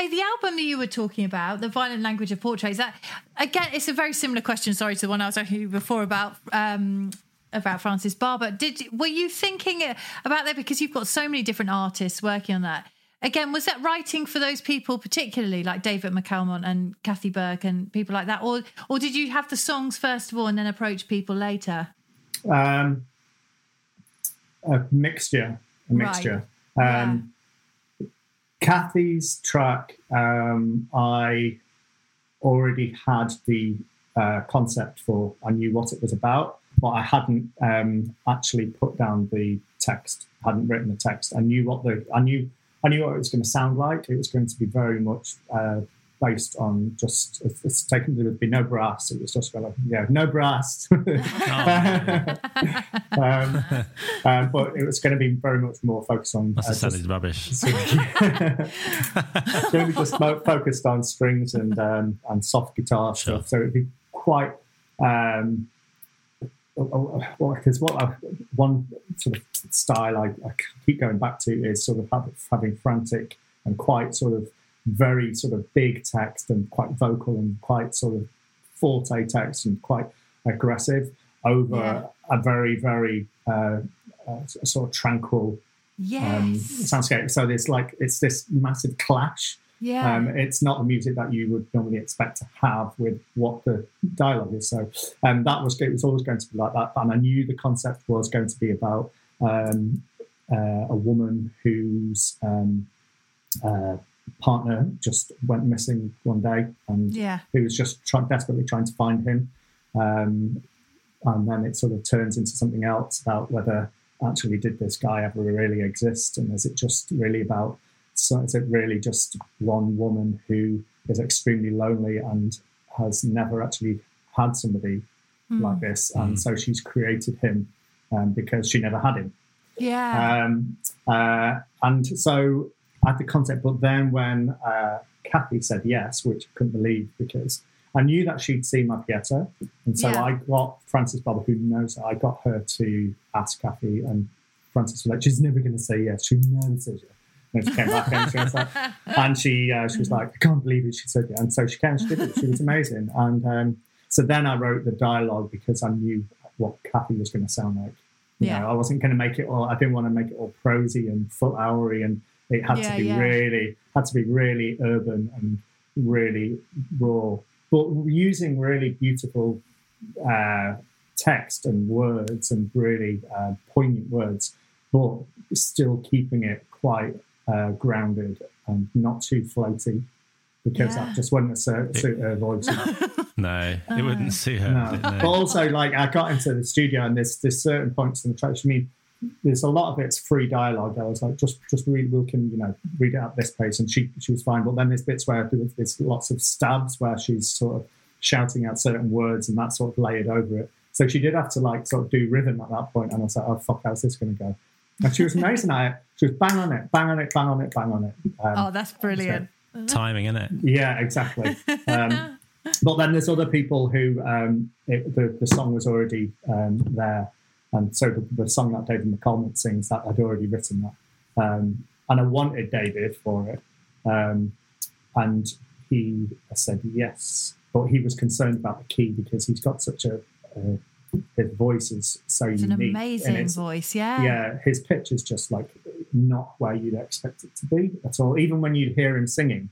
Hey, the album that you were talking about, the violent language of portraits. That again, it's a very similar question. Sorry to the one I was asking you before about um, about Frances Barber. Did were you thinking about that because you've got so many different artists working on that? Again, was that writing for those people particularly, like David McAlmont and Kathy Burke and people like that, or or did you have the songs first of all and then approach people later? Um, a mixture, a Right. mixture. Um, Kathy's track, um, I already had the uh, concept for. I knew what it was about, but I hadn't um, actually put down the text. Hadn't written the text. I knew what the. I knew. I knew what it was going to sound like. It was going to be very much uh, based on just. It's, it's taken. There would be no brass. It was just going to. Yeah, no brass. um, um, but it was going to be very much more focused on. Must uh, have sounded just- rubbish. it's going to be just mo- focused on strings and um, and soft guitar Sure. stuff. So it'd be quite. Um, because what I, one sort of style I, I keep going back to is sort of having, having frantic and quite sort of very sort of big text and quite vocal and quite sort of forte text and quite aggressive over Yeah. a very very uh, uh, sort of tranquil Yes. um, soundscape. So there's like it's this massive clash. yeah. Um, it's not the music that you would normally expect to have with what the dialogue is. So um, that was it was always going to be like that, and I knew the concept was going to be about um, uh, a woman who's um, uh, partner just went missing one day, and yeah. who was just try- desperately trying to find him. Um, and then it sort of turns into something else about whether actually did this guy ever really exist, and is it just really about so is it really just one woman who is extremely lonely and has never actually had somebody like this, and so she's created him um, because she never had him. Yeah. Um, uh, and so I had the concept, but then when uh, Kathy said yes, which I couldn't believe because I knew that she'd seen my Pieta, and so Yeah. I got Frances Barber, who knows that I got her to ask Kathy, and Frances was like, "She's never going to say yes. She never says yes." And she came back and she was like, and she uh, she was like, "I can't believe it." She said it, and so she came. She did it. She was amazing. And um, so then I wrote the dialogue because I knew what Kathy was going to sound like. You Yeah. know, I wasn't going to make it all. I didn't want to make it all prosy and full houry, and it had Yeah, to be yeah. really had to be really urban and really raw, but using really beautiful uh, text and words and really uh, poignant words, but still keeping it quite uh, grounded and not too floaty. Because Yeah. that just wouldn't suit, suit her voice. No, it wouldn't suit her. No. would it? But also, like, I got into the studio and there's there's certain points in the track. I mean, there's a lot of it's free dialogue. I was like, just just read, we can, you know, read it at this pace, and she she was fine. But then there's bits where there's, there's lots of stabs where she's sort of shouting out certain words, and that sort of layered over it. So she did have to like sort of do rhythm at that point, and I was like, oh fuck, how's this going to go? And she was amazing at it. She was bang on it, bang on it, bang on it, bang on it. Um, oh, that's brilliant. Timing, isn't it? yeah, exactly. Um, but then there's other people who um, it, the, the song was already um, there. And so the, the song that David McAlmont sings, that I'd already written that. Um, and I wanted David for it. Um, and he said yes. But he was concerned about the key because he's got such a, uh, his voice is so unique. It's an unique. and amazing voice. Yeah. yeah, his pitch is just like not where you'd expect it to be at all. Even when you hear him singing,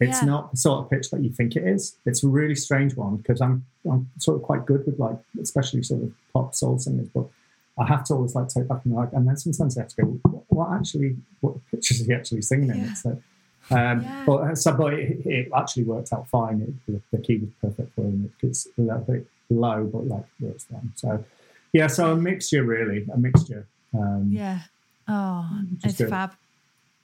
it's Yeah. not the sort of pitch that you think it is. It's a really strange one because I'm I'm sort of quite good with like especially sort of pop soul singers, but I have to always like take back and like, and then sometimes I have to go, what, what actually, what pitch is he actually singing in? Yeah. It's like, um, Yeah. but so, but it, it actually worked out fine. It, the, the key was perfect for him. It's a little bit low, but like works fine. So yeah, so a mixture really, a mixture. Um, Yeah. Oh, it's good. fab.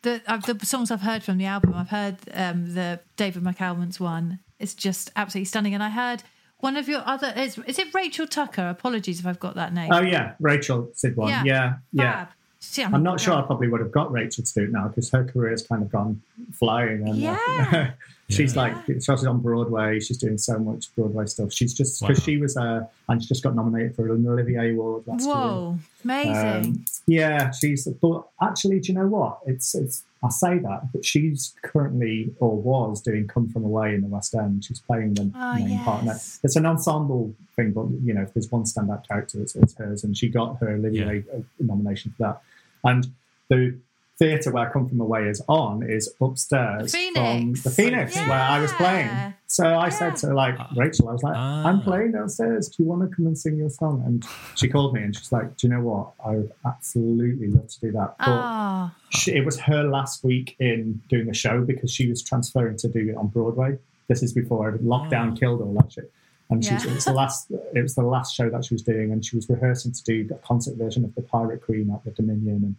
The, uh, the songs I've heard from the album, I've heard um, the David McAlmont's one. It's just absolutely stunning. And I heard one of your other is, is it Rachel Tucker? Apologies if I've got that name. Oh yeah, Rachel did one. Yeah. Yeah, yeah. See, I'm not sure I probably would have got Rachel to do it now because her career has kind of gone flying. And, uh, Yeah. she's Yeah. like, she's on Broadway. She's doing so much Broadway stuff. She's just because Wow. she was, uh, and she just got nominated for an Olivier Award last year. Whoa, amazing. Um, yeah, she's. But actually, do you know what? It's it's. I say that, but she's currently or was doing "Come From Away" in the West End. She's playing the Ah, main part. Now, yes. It's an ensemble thing, but you know, if there's one standout character, it's, it's hers, and she got her Olivier uh, nomination for that. And the theatre where I "Come From Away" is on is upstairs The from the Phoenix where I was playing. So I said to like Rachel, I was like, I'm Ah. playing downstairs. Do you want to come and sing your song? And she called me and she's like, Do you know what? I would absolutely love to do that. But Oh, she, it was her last week in doing a show because she was transferring to do it on Broadway. This is before lockdown killed all that shit. And she Yeah. it was the last it was the last show that she was doing, and she was rehearsing to do a concert version of the Pirate Queen at the Dominion, and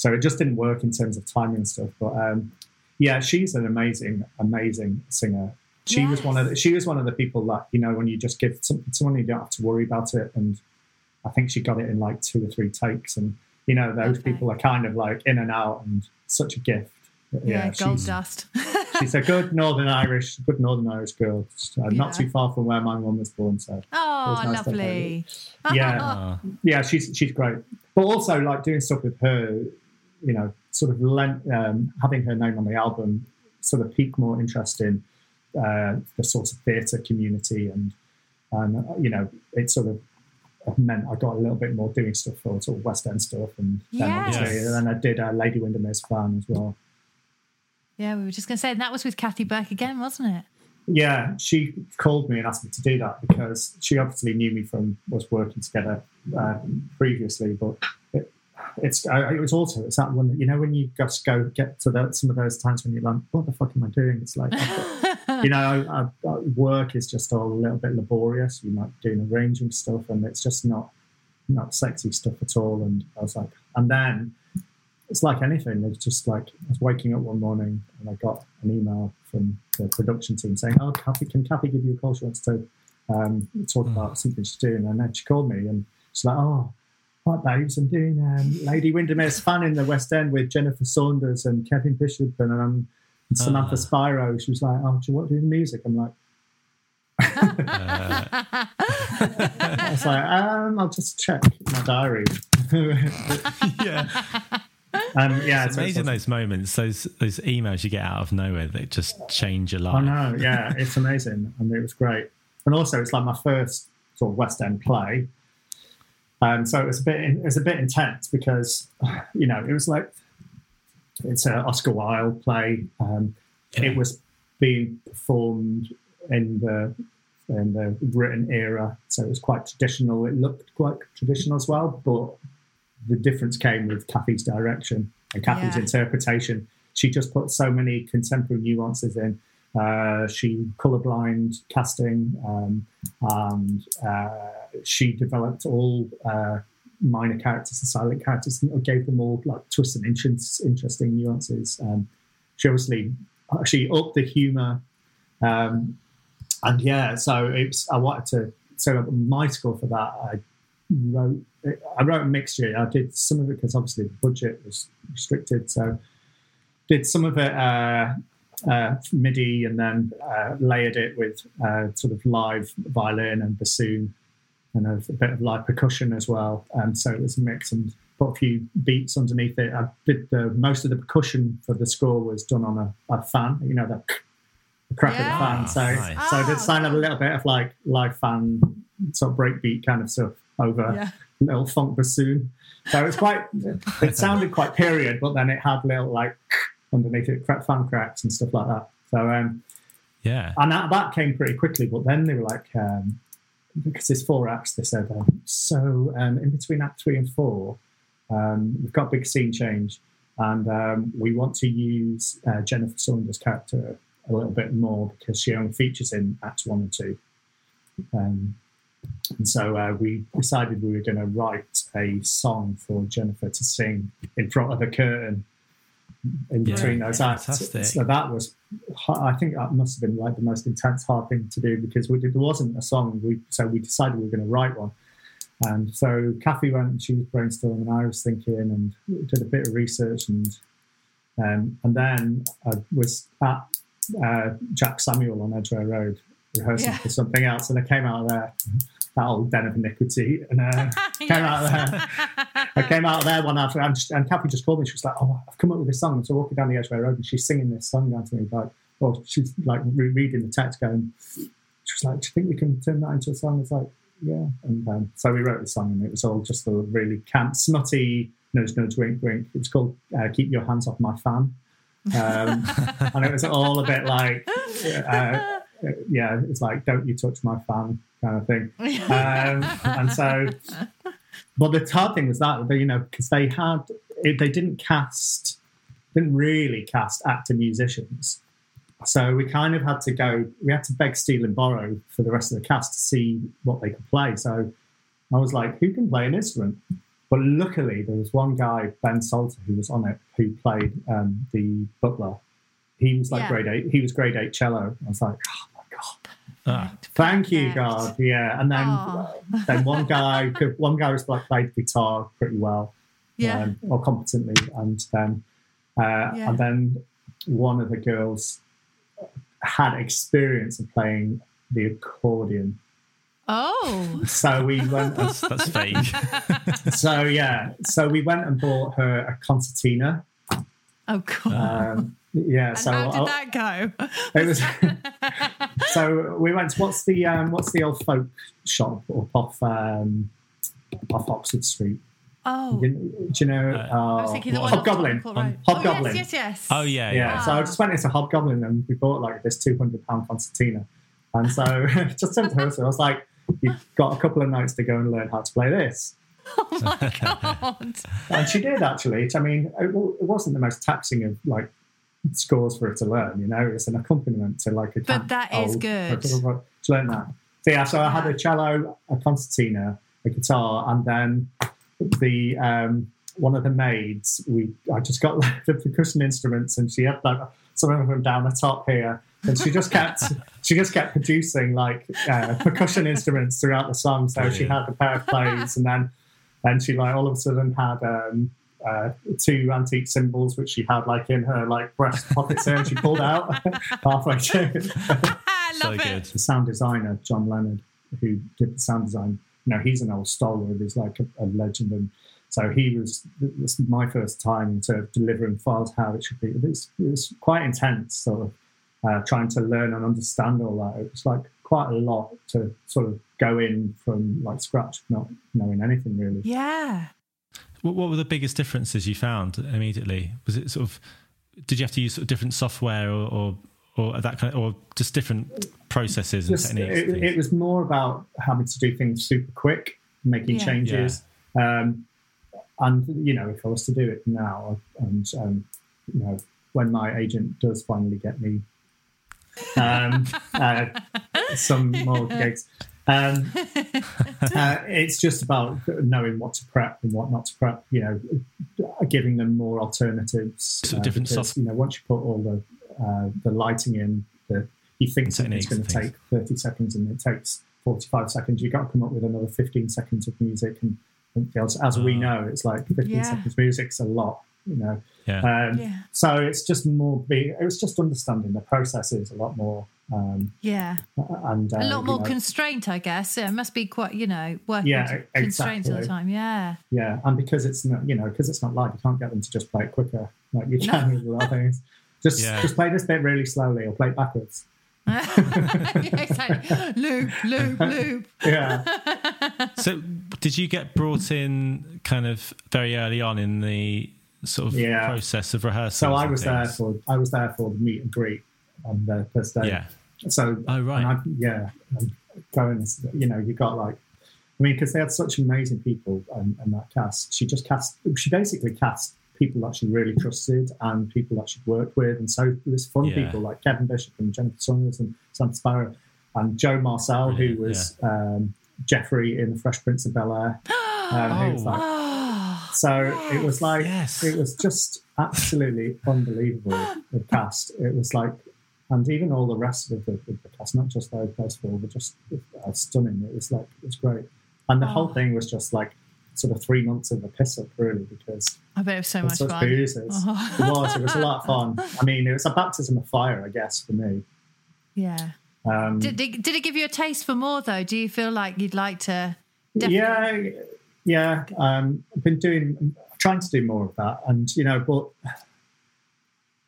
so it just didn't work in terms of timing and stuff. But um, yeah, she's an amazing, amazing singer. She was one of the, she was one of the people that you know when you just give some, someone you don't have to worry about it, and I think she got it in like two or three takes, and you know those Okay. people are kind of like in and out, and such a gift. But yeah, gold she's, dust. she's a good Northern Irish, good Northern Irish girl. Uh, Not too far from where my mum was born, so oh, nice to have her. lovely. yeah, Ah, yeah, she's she's great. But also like doing stuff with her, you know, sort of lent, um, having her name on the album sort of piqued more interest in uh, the sort of theatre community, and and uh, you know, it sort of meant I got a little bit more doing stuff for sort of West End stuff, and then Yes. obviously, and then I did uh, Lady Windermere's fan as well. Yeah, we were just going to say, and that was with Kathy Burke again, wasn't it? Yeah, she called me and asked me to do that because she obviously knew me from was working together uh, previously. But it, it's I, it was also it's that one you know when you just go get to the, some of those times when you're like, what the fuck am I doing? It's like you know, I, I, work is just all a little bit laborious. You might be doing arranging stuff, and it's just not not sexy stuff at all. And I was like, and then it's like anything. It's just like I was waking up one morning and I got an email from the production team saying, "Oh, Kathy, can Kathy give you a call? She wants to um, talk about something she's doing." And then she called me and she's like, "Oh, hi babes, I'm doing um, Lady Windermere's fan in the West End with Jennifer Saunders and Kevin Bishop and um, Samantha Spiro." She was like, "Oh, do you want to do the music?" I'm like. I was like, um, I'll just check my diary. yeah. Um, yeah, It's so amazing it's- those moments, those those emails you get out of nowhere that just change your life. I know, yeah, it's amazing, and it was great. And also, it's like my first sort of West End play, um, so it was a bit it was a bit intense because you know it was like it's an Oscar Wilde play. Um, It was being performed in the in the written era, so it was quite traditional. It looked quite traditional as well, but the difference came with Kathy's direction and Kathy's Yeah. interpretation. She just put so many contemporary nuances in. Uh, she colorblind casting, um, and uh, she developed all uh, minor characters and silent characters, and gave them all like twists and interest, interesting nuances. Um, she obviously she upped the humor, um, and yeah, so it's. I wanted to. So my score for that, I wrote. I wrote a mixture. I did some of it because obviously the budget was restricted, so did some of it uh, uh, MIDI and then uh, layered it with uh, sort of live violin and bassoon and a, a bit of live percussion as well. And so it was a mix and put a few beats underneath it. I did the most of the percussion for the score was done on a, a fan, you know, the, the crack Yeah. of the fan. So, Nice. so I did Ah, sign up a little bit of like live fan sort of breakbeat kind of stuff over Yeah. little funk bassoon. So it's quite, it sounded quite period, but then it had little like underneath it, crack fan cracks and stuff like that. So, um, Yeah. and that, that came pretty quickly, but then they were like, um, because there's four acts, they said, um, so um, in between act three and four, um, we've got a big scene change, and um, we want to use uh, Jennifer Saunders' character a little bit more because she only features in acts one and two. Um, and so uh, we decided we were going to write a song for Jennifer to sing in front of the curtain in Yeah, between those acts. fantastic. So that was, I think that must have been like the most intense, hard thing to do because we did, there wasn't a song. We so we decided we were going to write one. And so Kathy went, and she was brainstorming, and I was thinking, and did a bit of research, and um, and then I was at uh, Jack Samuel on Edgware Road rehearsing Yeah. for something else, and I came out of there, that old den of iniquity, and uh, came out of there. I came out of there one after, and, and Kathy just called me. She was like, "Oh, I've come up with this song." So walking down the Edgware Road, and she's singing this song down to me, like, well, she's like re- reading the text, going, she was like, "Do you think we can turn that into a song?" It's like, "Yeah." And um, so we wrote the song, and it was all just a really camp, snotty, nudge, nudge, wink, wink. It was called uh, "Keep Your Hands Off My Fan," um, and it was all a bit like, uh, yeah, it's like, "Don't you touch my fan" kind of thing. Um, and so, but the hard thing was that, they, you know, because they had, it, they didn't cast, didn't really cast actor musicians. So we kind of had to go, we had to beg, steal, and borrow for the rest of the cast to see what they could play. So I was like, who can play an instrument? But luckily, there was one guy, Ben Salter, who was on it, who played um, the butler. He was like Yeah. grade eight. He was grade eight cello. I was like, oh. Ah, Thank you, God. Yeah, and then Aw. then one guy could, one guy was like played guitar pretty well, Yeah. um, or competently, and then uh, Yeah. and then one of the girls had experience of playing the accordion. Oh. So we went. That's, that's vague. so yeah, so we went and bought her a concertina. Oh, God. Um, yeah, and so how did I'll- that go? It was. so we went. To, what's the um, what's the old folk shop up off um, off Oxford Street? Oh. You- do you know? Uh, uh, thinking the what- one off Hobgoblin. Court Hobgoblin. Oh, yes, yes, yes. Oh yeah, yeah. yeah. So I just went into Hobgoblin and we bought like this two hundred pound concertina, and so just sent to her. So I was like, "You've got a couple of nights to go and learn how to play this." Oh, my God. And she did actually. I mean, it, it wasn't the most taxing of like scores for her to learn. You know, it's an accompaniment to like a. But that is good. To learn that. So yeah, so I had a cello, a concertina, a guitar, and then the um, one of the maids, we I just got like, the percussion instruments, and she had like some of them down the top here, and she just kept she just kept producing like uh, percussion instruments throughout the song. So she had a pair of plays, and then and she like all of a sudden had. Um, uh, two antique cymbals which she had like in her like breast pocket and she pulled out halfway through I So love it. good. the sound designer John Leonard, who did the sound design. You know, he's an old stalwart. He's like a, a legend, and so he was. This was my first time to delivering files how it should be. It was, it was quite intense, sort of uh, trying to learn and understand all that. It was like quite a lot to sort of go in from like scratch, not knowing anything really. Yeah. What, what were the biggest differences you found immediately? Was it sort of did you have to use sort of different software or or, or that kind of, or just different processes and Just, techniques? it, it was more about having to do things super quick, making Yeah. changes. Um, and you know, if I was to do it now, and um, you know, when my agent does finally get me um, uh, some more gigs, um, uh, it's just about knowing what to prep and what not to prep. You know, giving them more alternatives. So different because, soft- You know, once you put all the uh, the lighting in, the you think something's going to take 30 seconds and it takes 45 seconds. You've got to come up with another 15 seconds of music. And, and else, as we Ah. know, it's like 15 Yeah. seconds music's a lot, you know. yeah. Um, Yeah. So it's just more, be, it was just understanding the processes a lot more. Um, Yeah. and uh, A lot more know, constraint, I guess. It must be quite, you know, working Yeah, to constraints all the time. Yeah. Yeah, and because it's not, you know, because it's not live, you can't get them to just play it quicker like you can with a lot of things. Just, Yeah. just play this bit really slowly or play it backwards. yeah, exactly. Loop, loop, loop. Yeah. so did you get brought in kind of very early on in the sort of Yeah. process of rehearsal? So I was there for I was there for the meet and greet on the first day. Yeah. So Oh, right. and I, yeah, going. You know, you got like, I mean, because they had such amazing people and, and that cast. She just cast. She basically cast people that she really trusted and people that she'd worked with, and so it was fun Yeah. people like Kevin Bishop and Jennifer Saunders and Sam Spiro and Joe Marcell, Brilliant, who was um, Geoffrey in The Fresh Prince of Bel Air. Um, Oh. like, Oh, so it was like Yes. it was just absolutely unbelievable. The cast, it was like, and even all the rest of the, the, the cast, not just those those four, were just uh, stunning. It was like it was great, and the whole Oh. thing was just like sort of three months of a piss up, really, because I bet it was so much fun. Oh. It was. It was a lot of fun. I mean, it was a baptism of fire, I guess, for me. Yeah. Um, Did, did, did it give you a taste for more, though? Do you feel like you'd like to? Definitely. Yeah, yeah. Um, I've been doing, trying to do more of that, and you know, but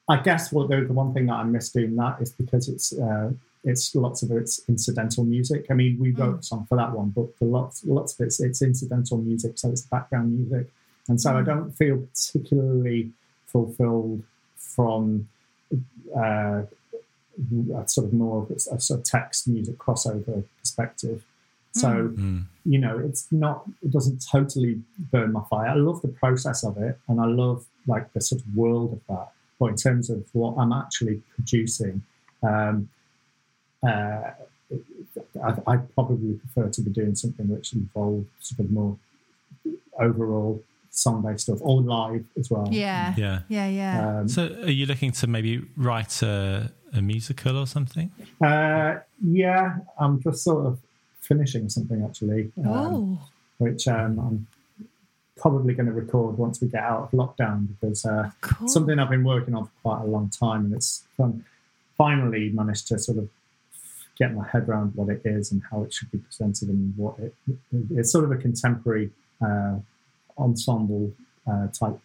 I guess what the, the one thing that I miss doing that is because it's uh, it's lots of it's incidental music. I mean, we wrote a song for that one, but the lots lots of it's it's incidental music, so it's background music, and so I don't feel particularly fulfilled from. Uh, a sort of more of a, a sort of text music crossover perspective. So Mm. you know, it's not it doesn't totally burn my fire. I love the process of it, and I love like the sort of world of that. But in terms of what I'm actually producing, um, uh, I, I probably prefer to be doing something which involves sort of more overall song-based stuff, or live as well. Yeah. Yeah. Yeah. Yeah. Um, So are you looking to maybe write a, a musical or something? Uh, yeah, I'm just sort of finishing something actually, um, oh. which um, I'm probably going to record once we get out of lockdown because uh, Cool. something I've been working on for quite a long time, and it's fun. Finally, managed to sort of get my head around what it is and how it should be presented and what it. It's sort of a contemporary uh, ensemble uh, type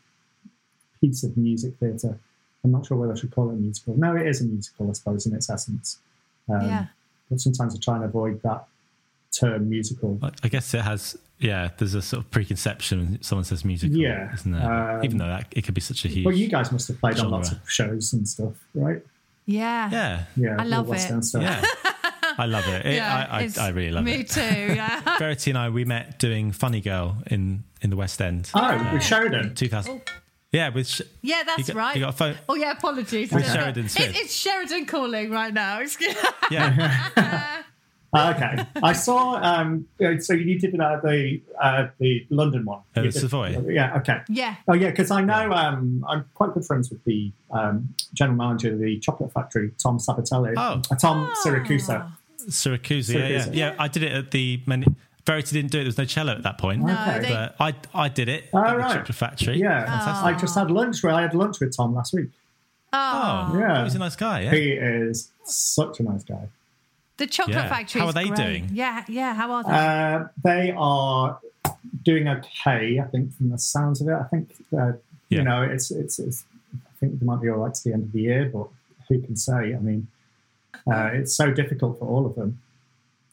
piece of music theatre. I'm not sure whether I should call it a musical. No, it is a musical, I suppose, in its essence. Um, Yeah. But sometimes I try and avoid that term musical. I- I guess it has. Yeah, there's a sort of preconception when someone says musical, Yeah, isn't there? um, Even though that it could be such a huge. Well, you guys must have played on lots of shows and stuff, right? Yeah. yeah, Yeah, I love West it. Stuff. yeah, I love it. It- Yeah, I, I, I really love Me it. Me too. Yeah. Verity and I we met doing Funny Girl in in the West End. Oh, with Sheridan. 2000. Yeah, with Sh- Yeah, that's you got, right. You got a phone. Oh yeah, apologies. With I. Sheridan Smith. It's, it's Sheridan calling right now. Excuse- Yeah, Uh, okay, I saw. Um, uh, so you did uh, the uh, the London one, Uh, You did- Savoy? Yeah. Okay. Yeah. Oh yeah, because I know um, I'm quite good friends with the um, general manager of the chocolate factory, Tom Sabatelli. Oh. Uh, Tom Ah. Siracusa. Syracuse, yeah, yeah, yeah. I did it at the Menier. Verity didn't do it. There was no cello at that point. No, Okay. But I, I did it Oh, at the right. chocolate factory. Yeah, Fantastic. I just had lunch. Where I had lunch with Tom last week. oh, Oh, Yeah. he's a nice guy. Yeah. He is such a nice guy. The chocolate Yeah. factory. How is are they great. doing? Yeah, yeah. How are they? Uh, they are doing okay, I think, from the sounds of it. I think uh, Yeah. you know it's, it's it's I think they might be all right to the end of the year, but who can say? I mean, uh, it's so difficult for all of them.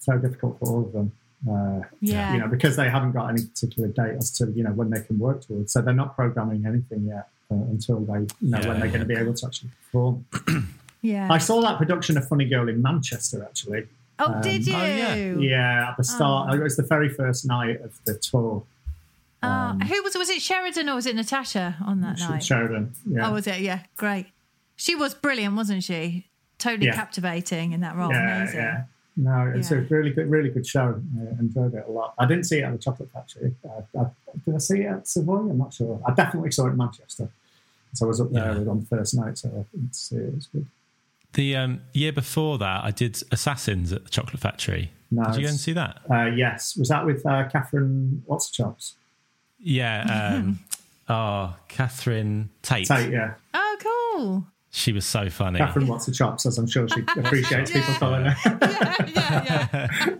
So difficult for all of them. Uh, Yeah. you know, because they haven't got any particular date as to you know when they can work towards. So they're not programming anything yet uh, until they you know Yeah, when they're going to be able to actually perform. yeah. I saw that production of Funny Girl in Manchester actually. oh, did you? oh, yeah. Yeah, at the start. Oh. It was the very first night of the tour. Uh, who was was it? Sheridan or was it Natasha on that Sh- night? Sheridan. Yeah. Oh, was it? Yeah, great. She was brilliant, wasn't she? Totally Yeah. captivating in that role. yeah, Amazing. yeah. No, it's a really good, really good show. I enjoyed it a lot. I didn't see it at the Chocolate Factory. Uh, I, did I see it at Savoy? I'm not sure. I definitely saw it in Manchester. So I was up there Yeah. on the first night, so I didn't see it. It was good. The um, year before that, I did Assassins at the chocolate factory. Nice. Did you go and see that? Uh, yes. Was that with uh, Catherine What's Chops? Yeah. Um, oh, Catherine Tate. Tate, yeah. Oh, cool. She was so funny. Catherine What's the Chops, as I'm sure she appreciates people following her. yeah, yeah.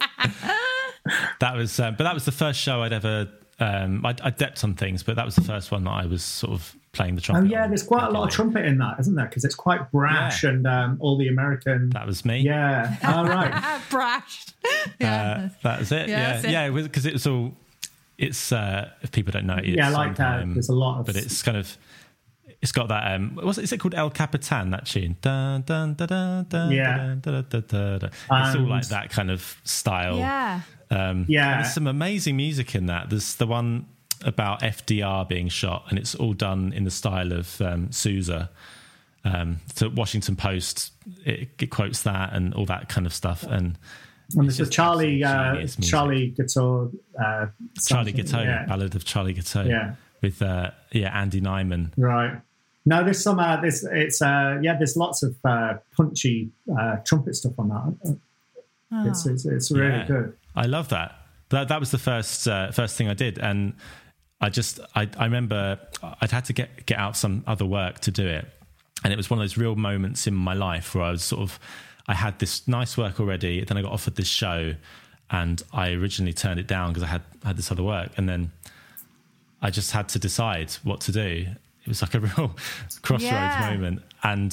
That was, um, but that was the first show I'd ever. Um, I, I depped on things, but that was the first one that I was sort of playing the trumpet. Oh yeah, there's quite a lot of trumpet in that, isn't there? Because it's quite brash Yeah. and um, all the American. That was me. Yeah. All right. Ah, Brash. Yeah. Uh, that was it. Yeah, Yeah, that's it. yeah, because it was all. It's uh, if people don't know, it's Yeah, like that. Sondheim, There's a lot of- but it's kind of. It's got that. Um, what's it, is it called El Capitan? That tune. Dun, dun, dun, dun, dun, Yeah. dun, dun, dun, dun, dun. It's all And- like that kind of style. yeah. Um, Yeah. There's some amazing music in that. There's the one about FDR being shot, and it's all done in the style of um, Sousa. Um, so Washington Post it, it quotes that and all that kind of stuff. And And it's there's a Charlie, uh. Charlie Guitar, uh, Charlie something. Yeah. Ballad of Charlie Guiteau. Yeah. With uh, yeah Andy Nyman. Right. No, there's some. Uh, there's it's uh, yeah. There's lots of uh, punchy uh, trumpet stuff on that. It's it's, it's really Yeah. good. I love that. That that was the first uh, first thing I did, and I just I, I remember I'd had to get get out some other work to do it, and it was one of those real moments in my life where I was sort of I had this nice work already, then I got offered this show, and I originally turned it down because I had had this other work, and then I just had to decide what to do. It was like a real crossroads Yeah. moment, and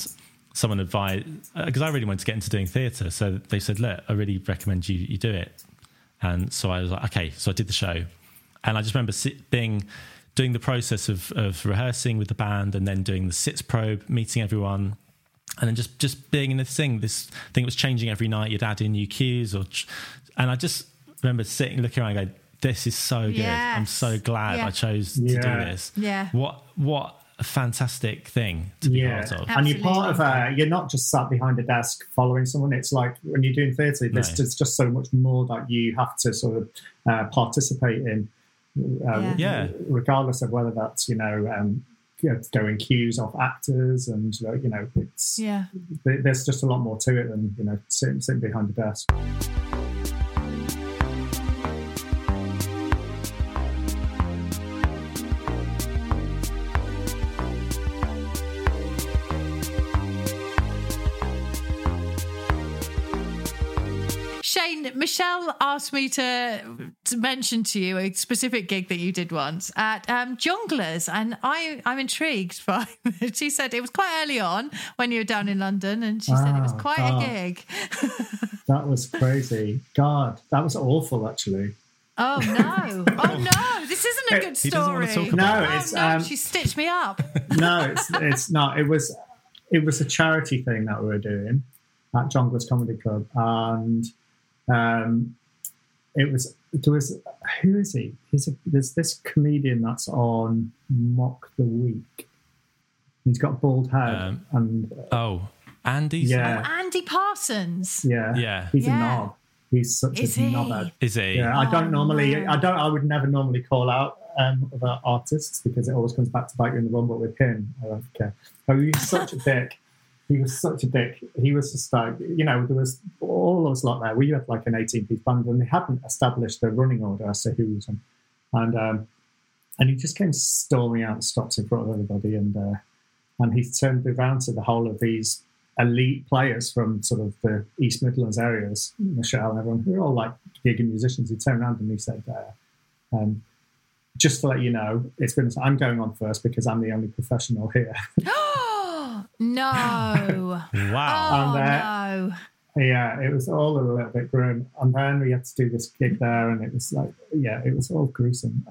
someone advised because uh, I really wanted to get into doing theatre, so they said, "Look, I really recommend you you do it." And so I was like, "Okay," so I did the show, and I just remember sit, being doing the process of of rehearsing with the band, and then doing the sitzprobe, meeting everyone, and then just just being in this thing. This thing was changing every night. You'd add in new cues, or and I just remember sitting, looking around, and going, "This is so good. I'm so glad Yeah. I chose to Yeah. do this. Yeah. What what a fantastic thing to be Yeah, part of. and you're part of Absolutely. a. You're not just sat behind a desk following someone. It's like when you're doing theatre, there's No. just, just so much more that you have to sort of uh, participate in. Uh, Yeah. regardless of whether that's you know um, you know, going cues off actors and you know it's Yeah. there's just a lot more to it than you know sitting, sitting behind the desk. Shane, Michelle asked me to to mention to you a specific gig that you did once at um, Jongleurs, and I I'm intrigued by. it. She said it was quite early on when you were down in London, and she said it was quite God. a gig. That was crazy. God, that was awful. Actually, Oh no! Oh no! This isn't a good He want story. to talk about oh, it. No, it's, no, um, she stitched me up. no, it's it's not. It was it was a charity thing that we were doing at Jongleurs Comedy Club, and um, it was there was who is he? He's a, there's this comedian that's on Mock the Week. He's got bald head Um, and uh, Oh, Andy. Yeah. Andy Parsons. yeah, Yeah. he's Yeah. a knob. He's such Is a he? knobhead. Is he? Yeah, I don't Oh, normally, no. I don't, I would never normally call out um, other artists because it always comes back to bite you in the bum. But with him, I don't care. Oh, he's such a dick. He was such a dick. He was just like, you know, there was all of us lot there. We had like an 18 piece band and they hadn't established a running order as to who was on. And, um, and he just came storming out and stops in front of everybody. And, uh, and he turned around to the whole of these elite players from sort of the East Midlands areas, Michelle and everyone, who are all like gigging musicians. He turned around and he said, uh, um, just to let you know, it's been, I'm going on first because I'm the only professional here. no. Wow. Oh, And, uh, no. yeah, it was all a little bit grim. And then we had to do this gig there and it was like, yeah, it was all gruesome.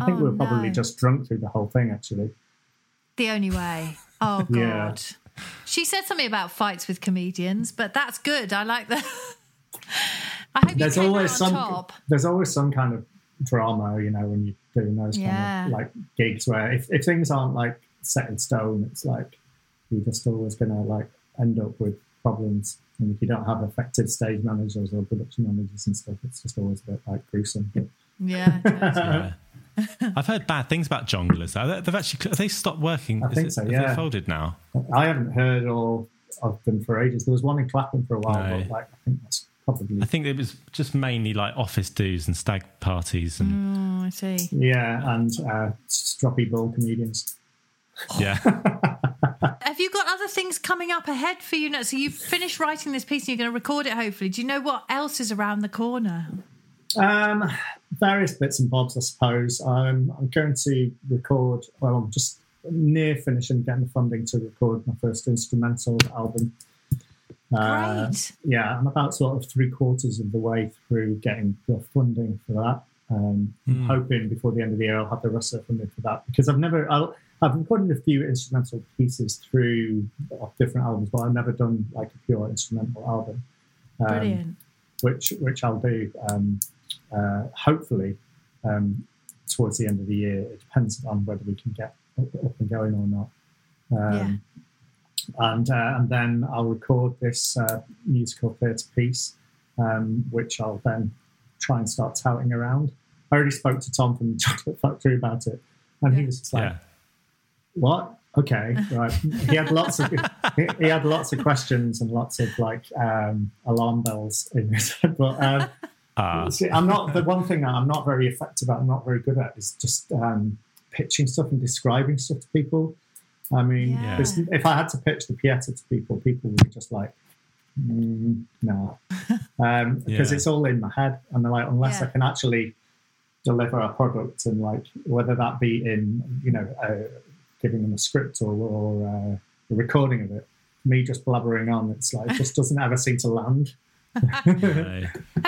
I think Oh, we were probably no. just drunk through the whole thing, actually. The only way. Oh, God. Yeah. She said something about fights with comedians, but that's good. I like that. I hope There's you always some, top. there's always some kind of drama, you know, when you're doing those Yeah. kind of like gigs where if, if things aren't like set in stone, it's like you're just always going to like end up with problems. And if you don't have effective stage managers or production managers and stuff, it's just always a bit like gruesome. Yeah. Yeah. I've heard bad things about Jongleurs. They've actually they stopped working. I Is think it- so, yeah. They folded now. I haven't heard all of them for ages. There was one in Clapham for a while, No. but like I think that's probably I think it was just mainly like office dues and stag parties and Oh, I see. yeah, and uh, stroppy ball comedians. yeah. Have you got other things coming up ahead for you now? So you've finished writing this piece and you're going to record it, hopefully. Do you know what else is around the corner? Um, various bits and bobs, I suppose. Um, I'm going to record. Well, I'm just near finishing getting the funding to record my first instrumental album. Uh, Great. yeah, I'm about sort of three quarters of the way through getting the funding for that. Um, I'm hoping before the end of the year I'll have the rest of the funding for that because I've never, I'll, I've recorded a few instrumental pieces through off different albums, but I've never done like a pure instrumental album. Um, Brilliant. which which I'll do um, uh, hopefully um, towards the end of the year. It depends on whether we can get up, up and going or not. Um, And uh, and then I'll record this uh, musical theatre piece, um, which I'll then try and start touting around. I already spoke to Tom from the Chocolate Factory about it, and he was just like, yeah. What? Okay, right. He had lots of he, he had lots of questions and lots of like um, alarm bells in his head. But um, Ah. see, I'm not the one thing that I'm not very effective at. I'm not very good at is just um, pitching stuff and describing stuff to people. I mean, Yeah. this- if I had to pitch the Pieta to people, people would be just like, mm, no, um, because Yeah. it's all in my head, and they're like, unless I can actually deliver a product and like whether that be in you know uh, giving them a script or, or uh, a recording of it me just blabbering on it's like it just doesn't ever seem to land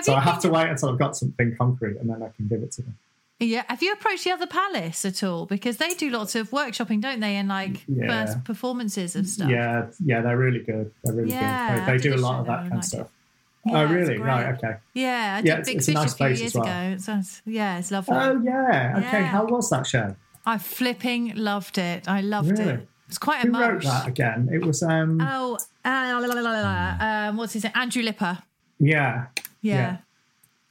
so i have to wait until i've got something concrete and then i can give it to them Yeah. Have you approached the other palace at all? Because they do lots of workshopping, don't they? And like Yeah. first performances and stuff. yeah yeah they're really good they're really Yeah, good they, they do a a lot of that kind of did. stuff Yeah, oh really right okay Yeah, I did Yeah, it's- Big it's a Fish nice a few place years as well. ago. It sounds, yeah, it's lovely. oh yeah okay Yeah. how was that show I flipping loved it. I loved Really? it. It's quite a who wrote much. that again it was um Oh, uh, la, la, la, um, what's his name? Andrew Lippa. yeah Yeah.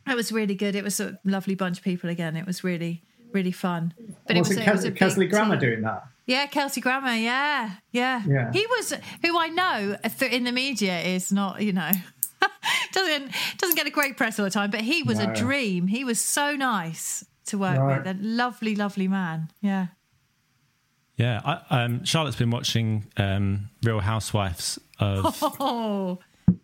Yeah. It was really good. It was a lovely bunch of people again. It was really, really fun. But was it was, it, a- it was a Kelsey Grammer team. doing that Yeah, Kelsey Grammer. Yeah, yeah, Yeah. He was who I know in the media is not, you know, doesn't doesn't get a great press all the time. But he was a dream. He was so nice to work Right. with. A lovely, lovely man. Yeah. Yeah, I, um, Charlotte's been watching um, Real Housewives of Oh,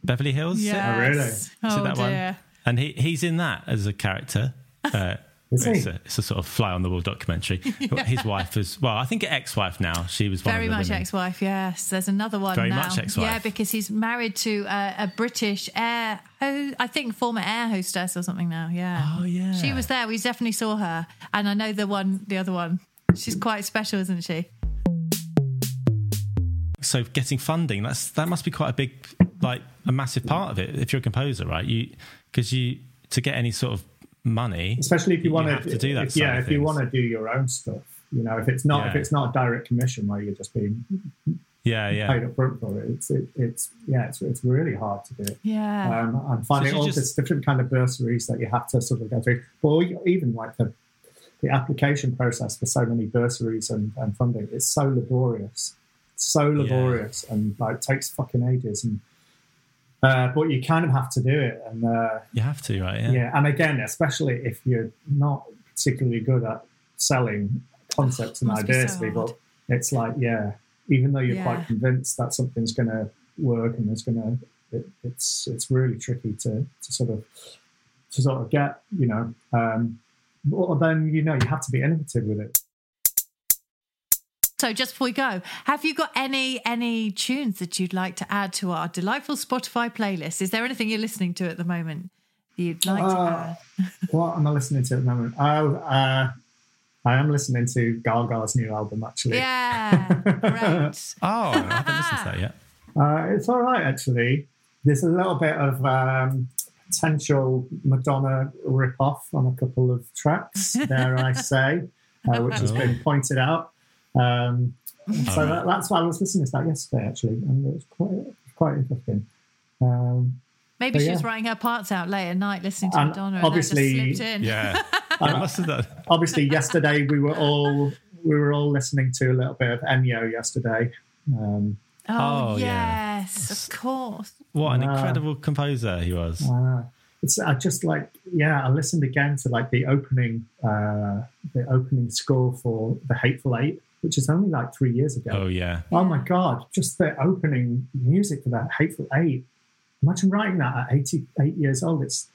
Beverly Hills. is it? yes. really? Is Oh that dear. one? And he he's in that as a character. Uh, Is he? It's, a, it's a sort of fly on the wall documentary. His wife is well, I think ex-wife now. She was Very much women. ex-wife, yes. There's another one Very now. much ex-wife. Yeah, because he's married to a, a British air, ho- I think former air hostess or something now. Yeah. Oh, yeah. She was there. We definitely saw her, and I know the one, the other one. She's quite special, isn't she? So getting funding that's that must be quite a big, like a massive part of it. If you're a composer, right? You because you to get any sort of money, especially if you want have to do that. If, yeah, if you want to do your own stuff, you know, if it's not if it's not a direct commission where you're just being, Yeah, yeah. paid up front for it. It's it, it's yeah, it's it's really hard to do it. Yeah. Um, I'm finding you all just- this different kind of bursaries that you have to sort of go through. But even like the the application process for so many bursaries and, and funding is so laborious, so laborious, and like takes fucking ages. And uh, but you kind of have to do it, and uh, You have to, right? yeah. Yeah. and again, especially if you're not particularly good at selling concepts and Must be ideas so to people, hard. it's like yeah, even though you're Yeah. quite convinced that something's going to work and it's going to, it, it's it's really tricky to to sort of to sort of get, you know. Um, but then you know you have to be innovative with it. So just before we go, have you got any any tunes that you'd like to add to our delightful Spotify playlist? Is there anything you're listening to at the moment you'd like to Uh, add? what am I listening to at the moment? Oh, uh, I am listening to Gaga's new album actually. Yeah, great. Oh, I haven't listened to that yet. Uh, it's all right, actually. There's a little bit of um, potential Madonna rip-off on a couple of tracks, dare I say, uh, which has been pointed out. Um, so that, that's why I was listening to that yesterday, actually, and it was quite, quite interesting. Um, Maybe But she was writing her parts out late at night listening to And Madonna obviously- that just slipped in. Yeah. yeah I must have done. obviously, yesterday we were all we were all listening to a little bit of Ennio yesterday. Um, Oh, Oh, yeah. yes, of course. What an Wow. incredible composer he was. Uh, it's I just like yeah I listened again to like the opening uh, the opening score for the Hateful Eight, which is only like three years ago. Oh, yeah. Oh my god! Just the opening music for that Hateful Eight. Imagine writing that at eighty-eight years old. It's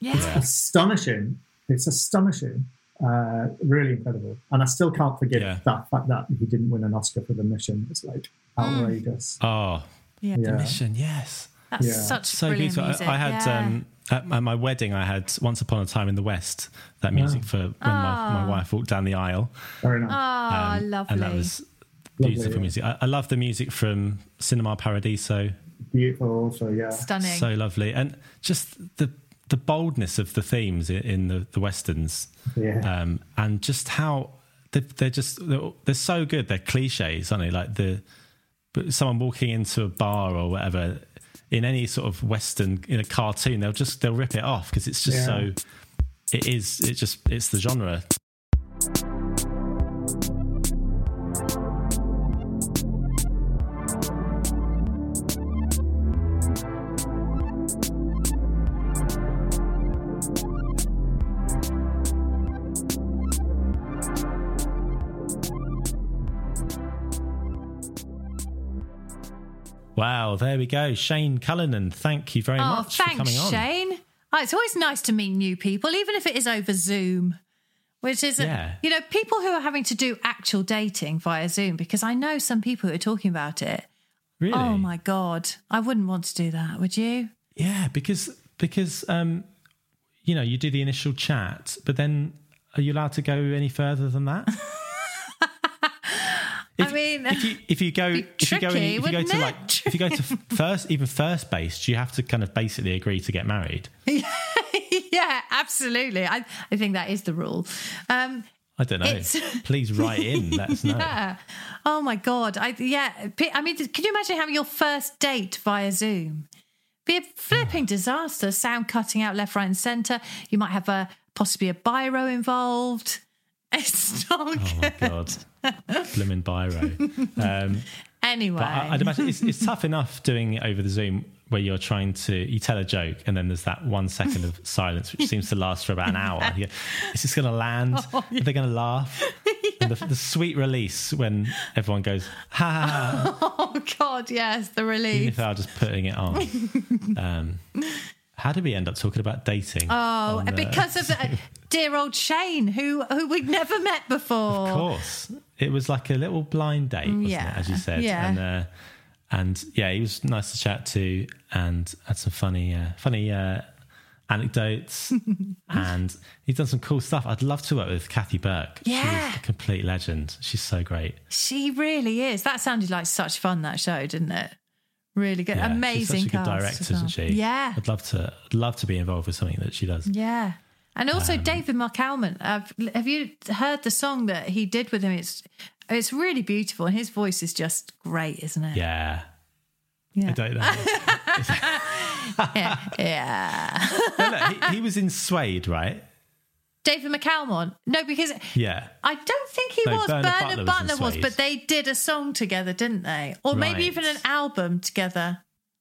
Yeah. astonishing. It's astonishing. Uh, really incredible. And I still can't forget Yeah. that fact that he didn't win an Oscar for the mission. It's like outrageous. Oh, Yeah. Yeah. Mission, yes. That's Yeah. such So brilliant beautiful. I- music. I, had yeah. um, at, at my wedding, I had Once Upon a Time in the West, that music for when my, my wife walked down the aisle. Very nice. Oh, Um, lovely. And that was Lovely, beautiful yeah. music. I, I love the music from Cinema Paradiso. Beautiful. Also, yeah. Stunning. So lovely. And just the the boldness of the themes in, in the, the westerns. Yeah. Um, and just how they're, they're just they're, they're so good. They're cliches, aren't they? Like the someone walking into a bar or whatever in any sort of western in a cartoon, they'll just they'll rip it off because it's just Yeah. so. It is. It just. It's the genre. Wow, there we go. Shane Cullinan, thank you very oh, much for thanks, coming on. Shane. Oh, it's always nice to meet new people, even if it is over Zoom. Which is, Yeah. you know, people who are having to do actual dating via Zoom, because I know some people who are talking about it. Really? Oh my God. I wouldn't want to do that, would you? Yeah, because because um, you know you do the initial chat, but then are you allowed to go any further than that? I mean, if you if you go if you go tricky, if you go to it? like if you go to first even first base, do you have to kind of basically agree to get married? yeah, absolutely. I, I think that is the rule. Um, I don't know. It's- Please write in. Let us know. yeah. Oh my God. I yeah. I mean, can you imagine having your first date via Zoom? Be a flipping disaster. Sound cutting out left, right, and centre. You might have a possibly a biro involved. Oh my god, Blimmin' biro. Um, Anyway, But I, I'd imagine it's, it's tough enough doing it over the Zoom where you're trying to you tell a joke and then there's that one second of silence which seems to last for about an hour. You go, Is this going to land? Oh, Are they going to laugh? And the, the sweet release when everyone goes ha oh God, yes, the even relief. if they are just putting it on. Um, how did we end up talking about dating? Oh, on, uh, because of the, dear old Shane, who who we'd never met before. Of course, it was like a little blind date, wasn't Yeah, it? As you said, yeah. and uh, and yeah, he was nice to chat to, and had some funny, uh, funny uh, anecdotes, and he's done some cool stuff. I'd love to work with Kathy Burke. Yeah. she's a complete legend. She's so great. She really is. That sounded like such fun. That show, didn't it? Really good, Yeah, amazing She's such a good director, well. isn't she? Yeah, I'd love to, I'd love to be involved with something that she does. yeah. And also Um, David McAlmont. Have, have you heard the song that he did with him? It's It's really beautiful, and his voice is just great, isn't it? Yeah. Yeah. I don't know. yeah. yeah. Look, he, he was in Suede, right? David McAlmont. No, because Yeah. I don't think he No, was. Bernard Bernard, Butler Butler, was was, but they did a song together, didn't they? Or maybe even an album together.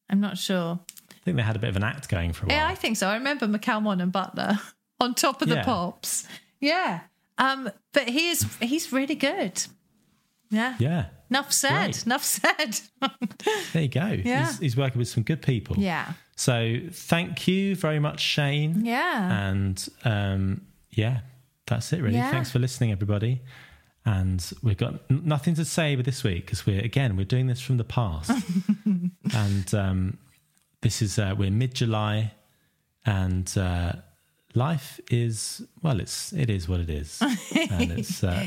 I'm not sure. I think they had a bit of an act going for a while. Yeah, I think so. I remember McAlmont and Butler on top of the Yeah. pops. Yeah. Um, but he is he's really good. Yeah. yeah. Enough said. Great. Enough said. There you go. Yeah. He's, he's working with some good people. yeah. So thank you very much, Shane. Yeah. And um, yeah, that's it, really. Yeah. Thanks for listening, everybody. And we've got n- nothing to say this week because we're, again, we're doing this from the past. and um, this is, uh, we're mid July and uh, life is, well, it's, it is what it is. and it's, uh,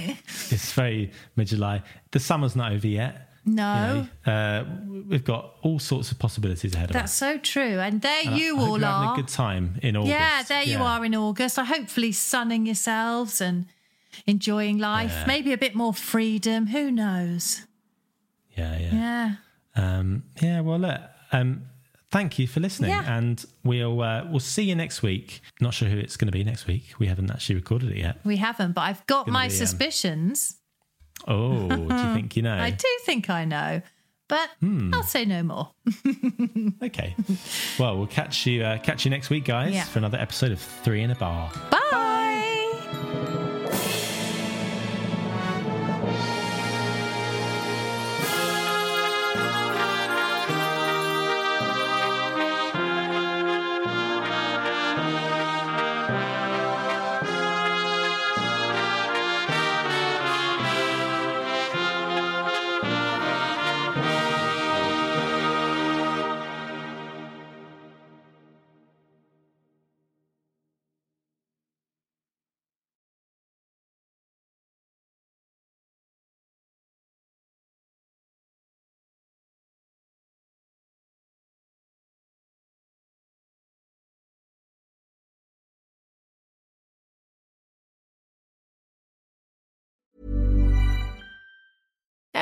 it's very mid July. The summer's not over yet. No. You know, uh, we've got all sorts of possibilities ahead of us. That's so true. And there And you I hope all are. having a good time in August. Yeah, there you are in August. Are hopefully sunning yourselves and enjoying life. Yeah. Maybe a bit more freedom. Who knows? Yeah, yeah, Yeah. Um, yeah. Well, look, um, thank you for listening, Yeah. and we'll uh, we'll see you next week. Not sure who it's going to be next week. We haven't actually recorded it yet. We haven't, but I've got my be, um, suspicions. Oh, do you think you know? I do think I know, but Hmm. I'll say no more. Okay. Well, we'll catch you uh, catch you next week, guys, Yeah. for another episode of Three in a Bar. Bye.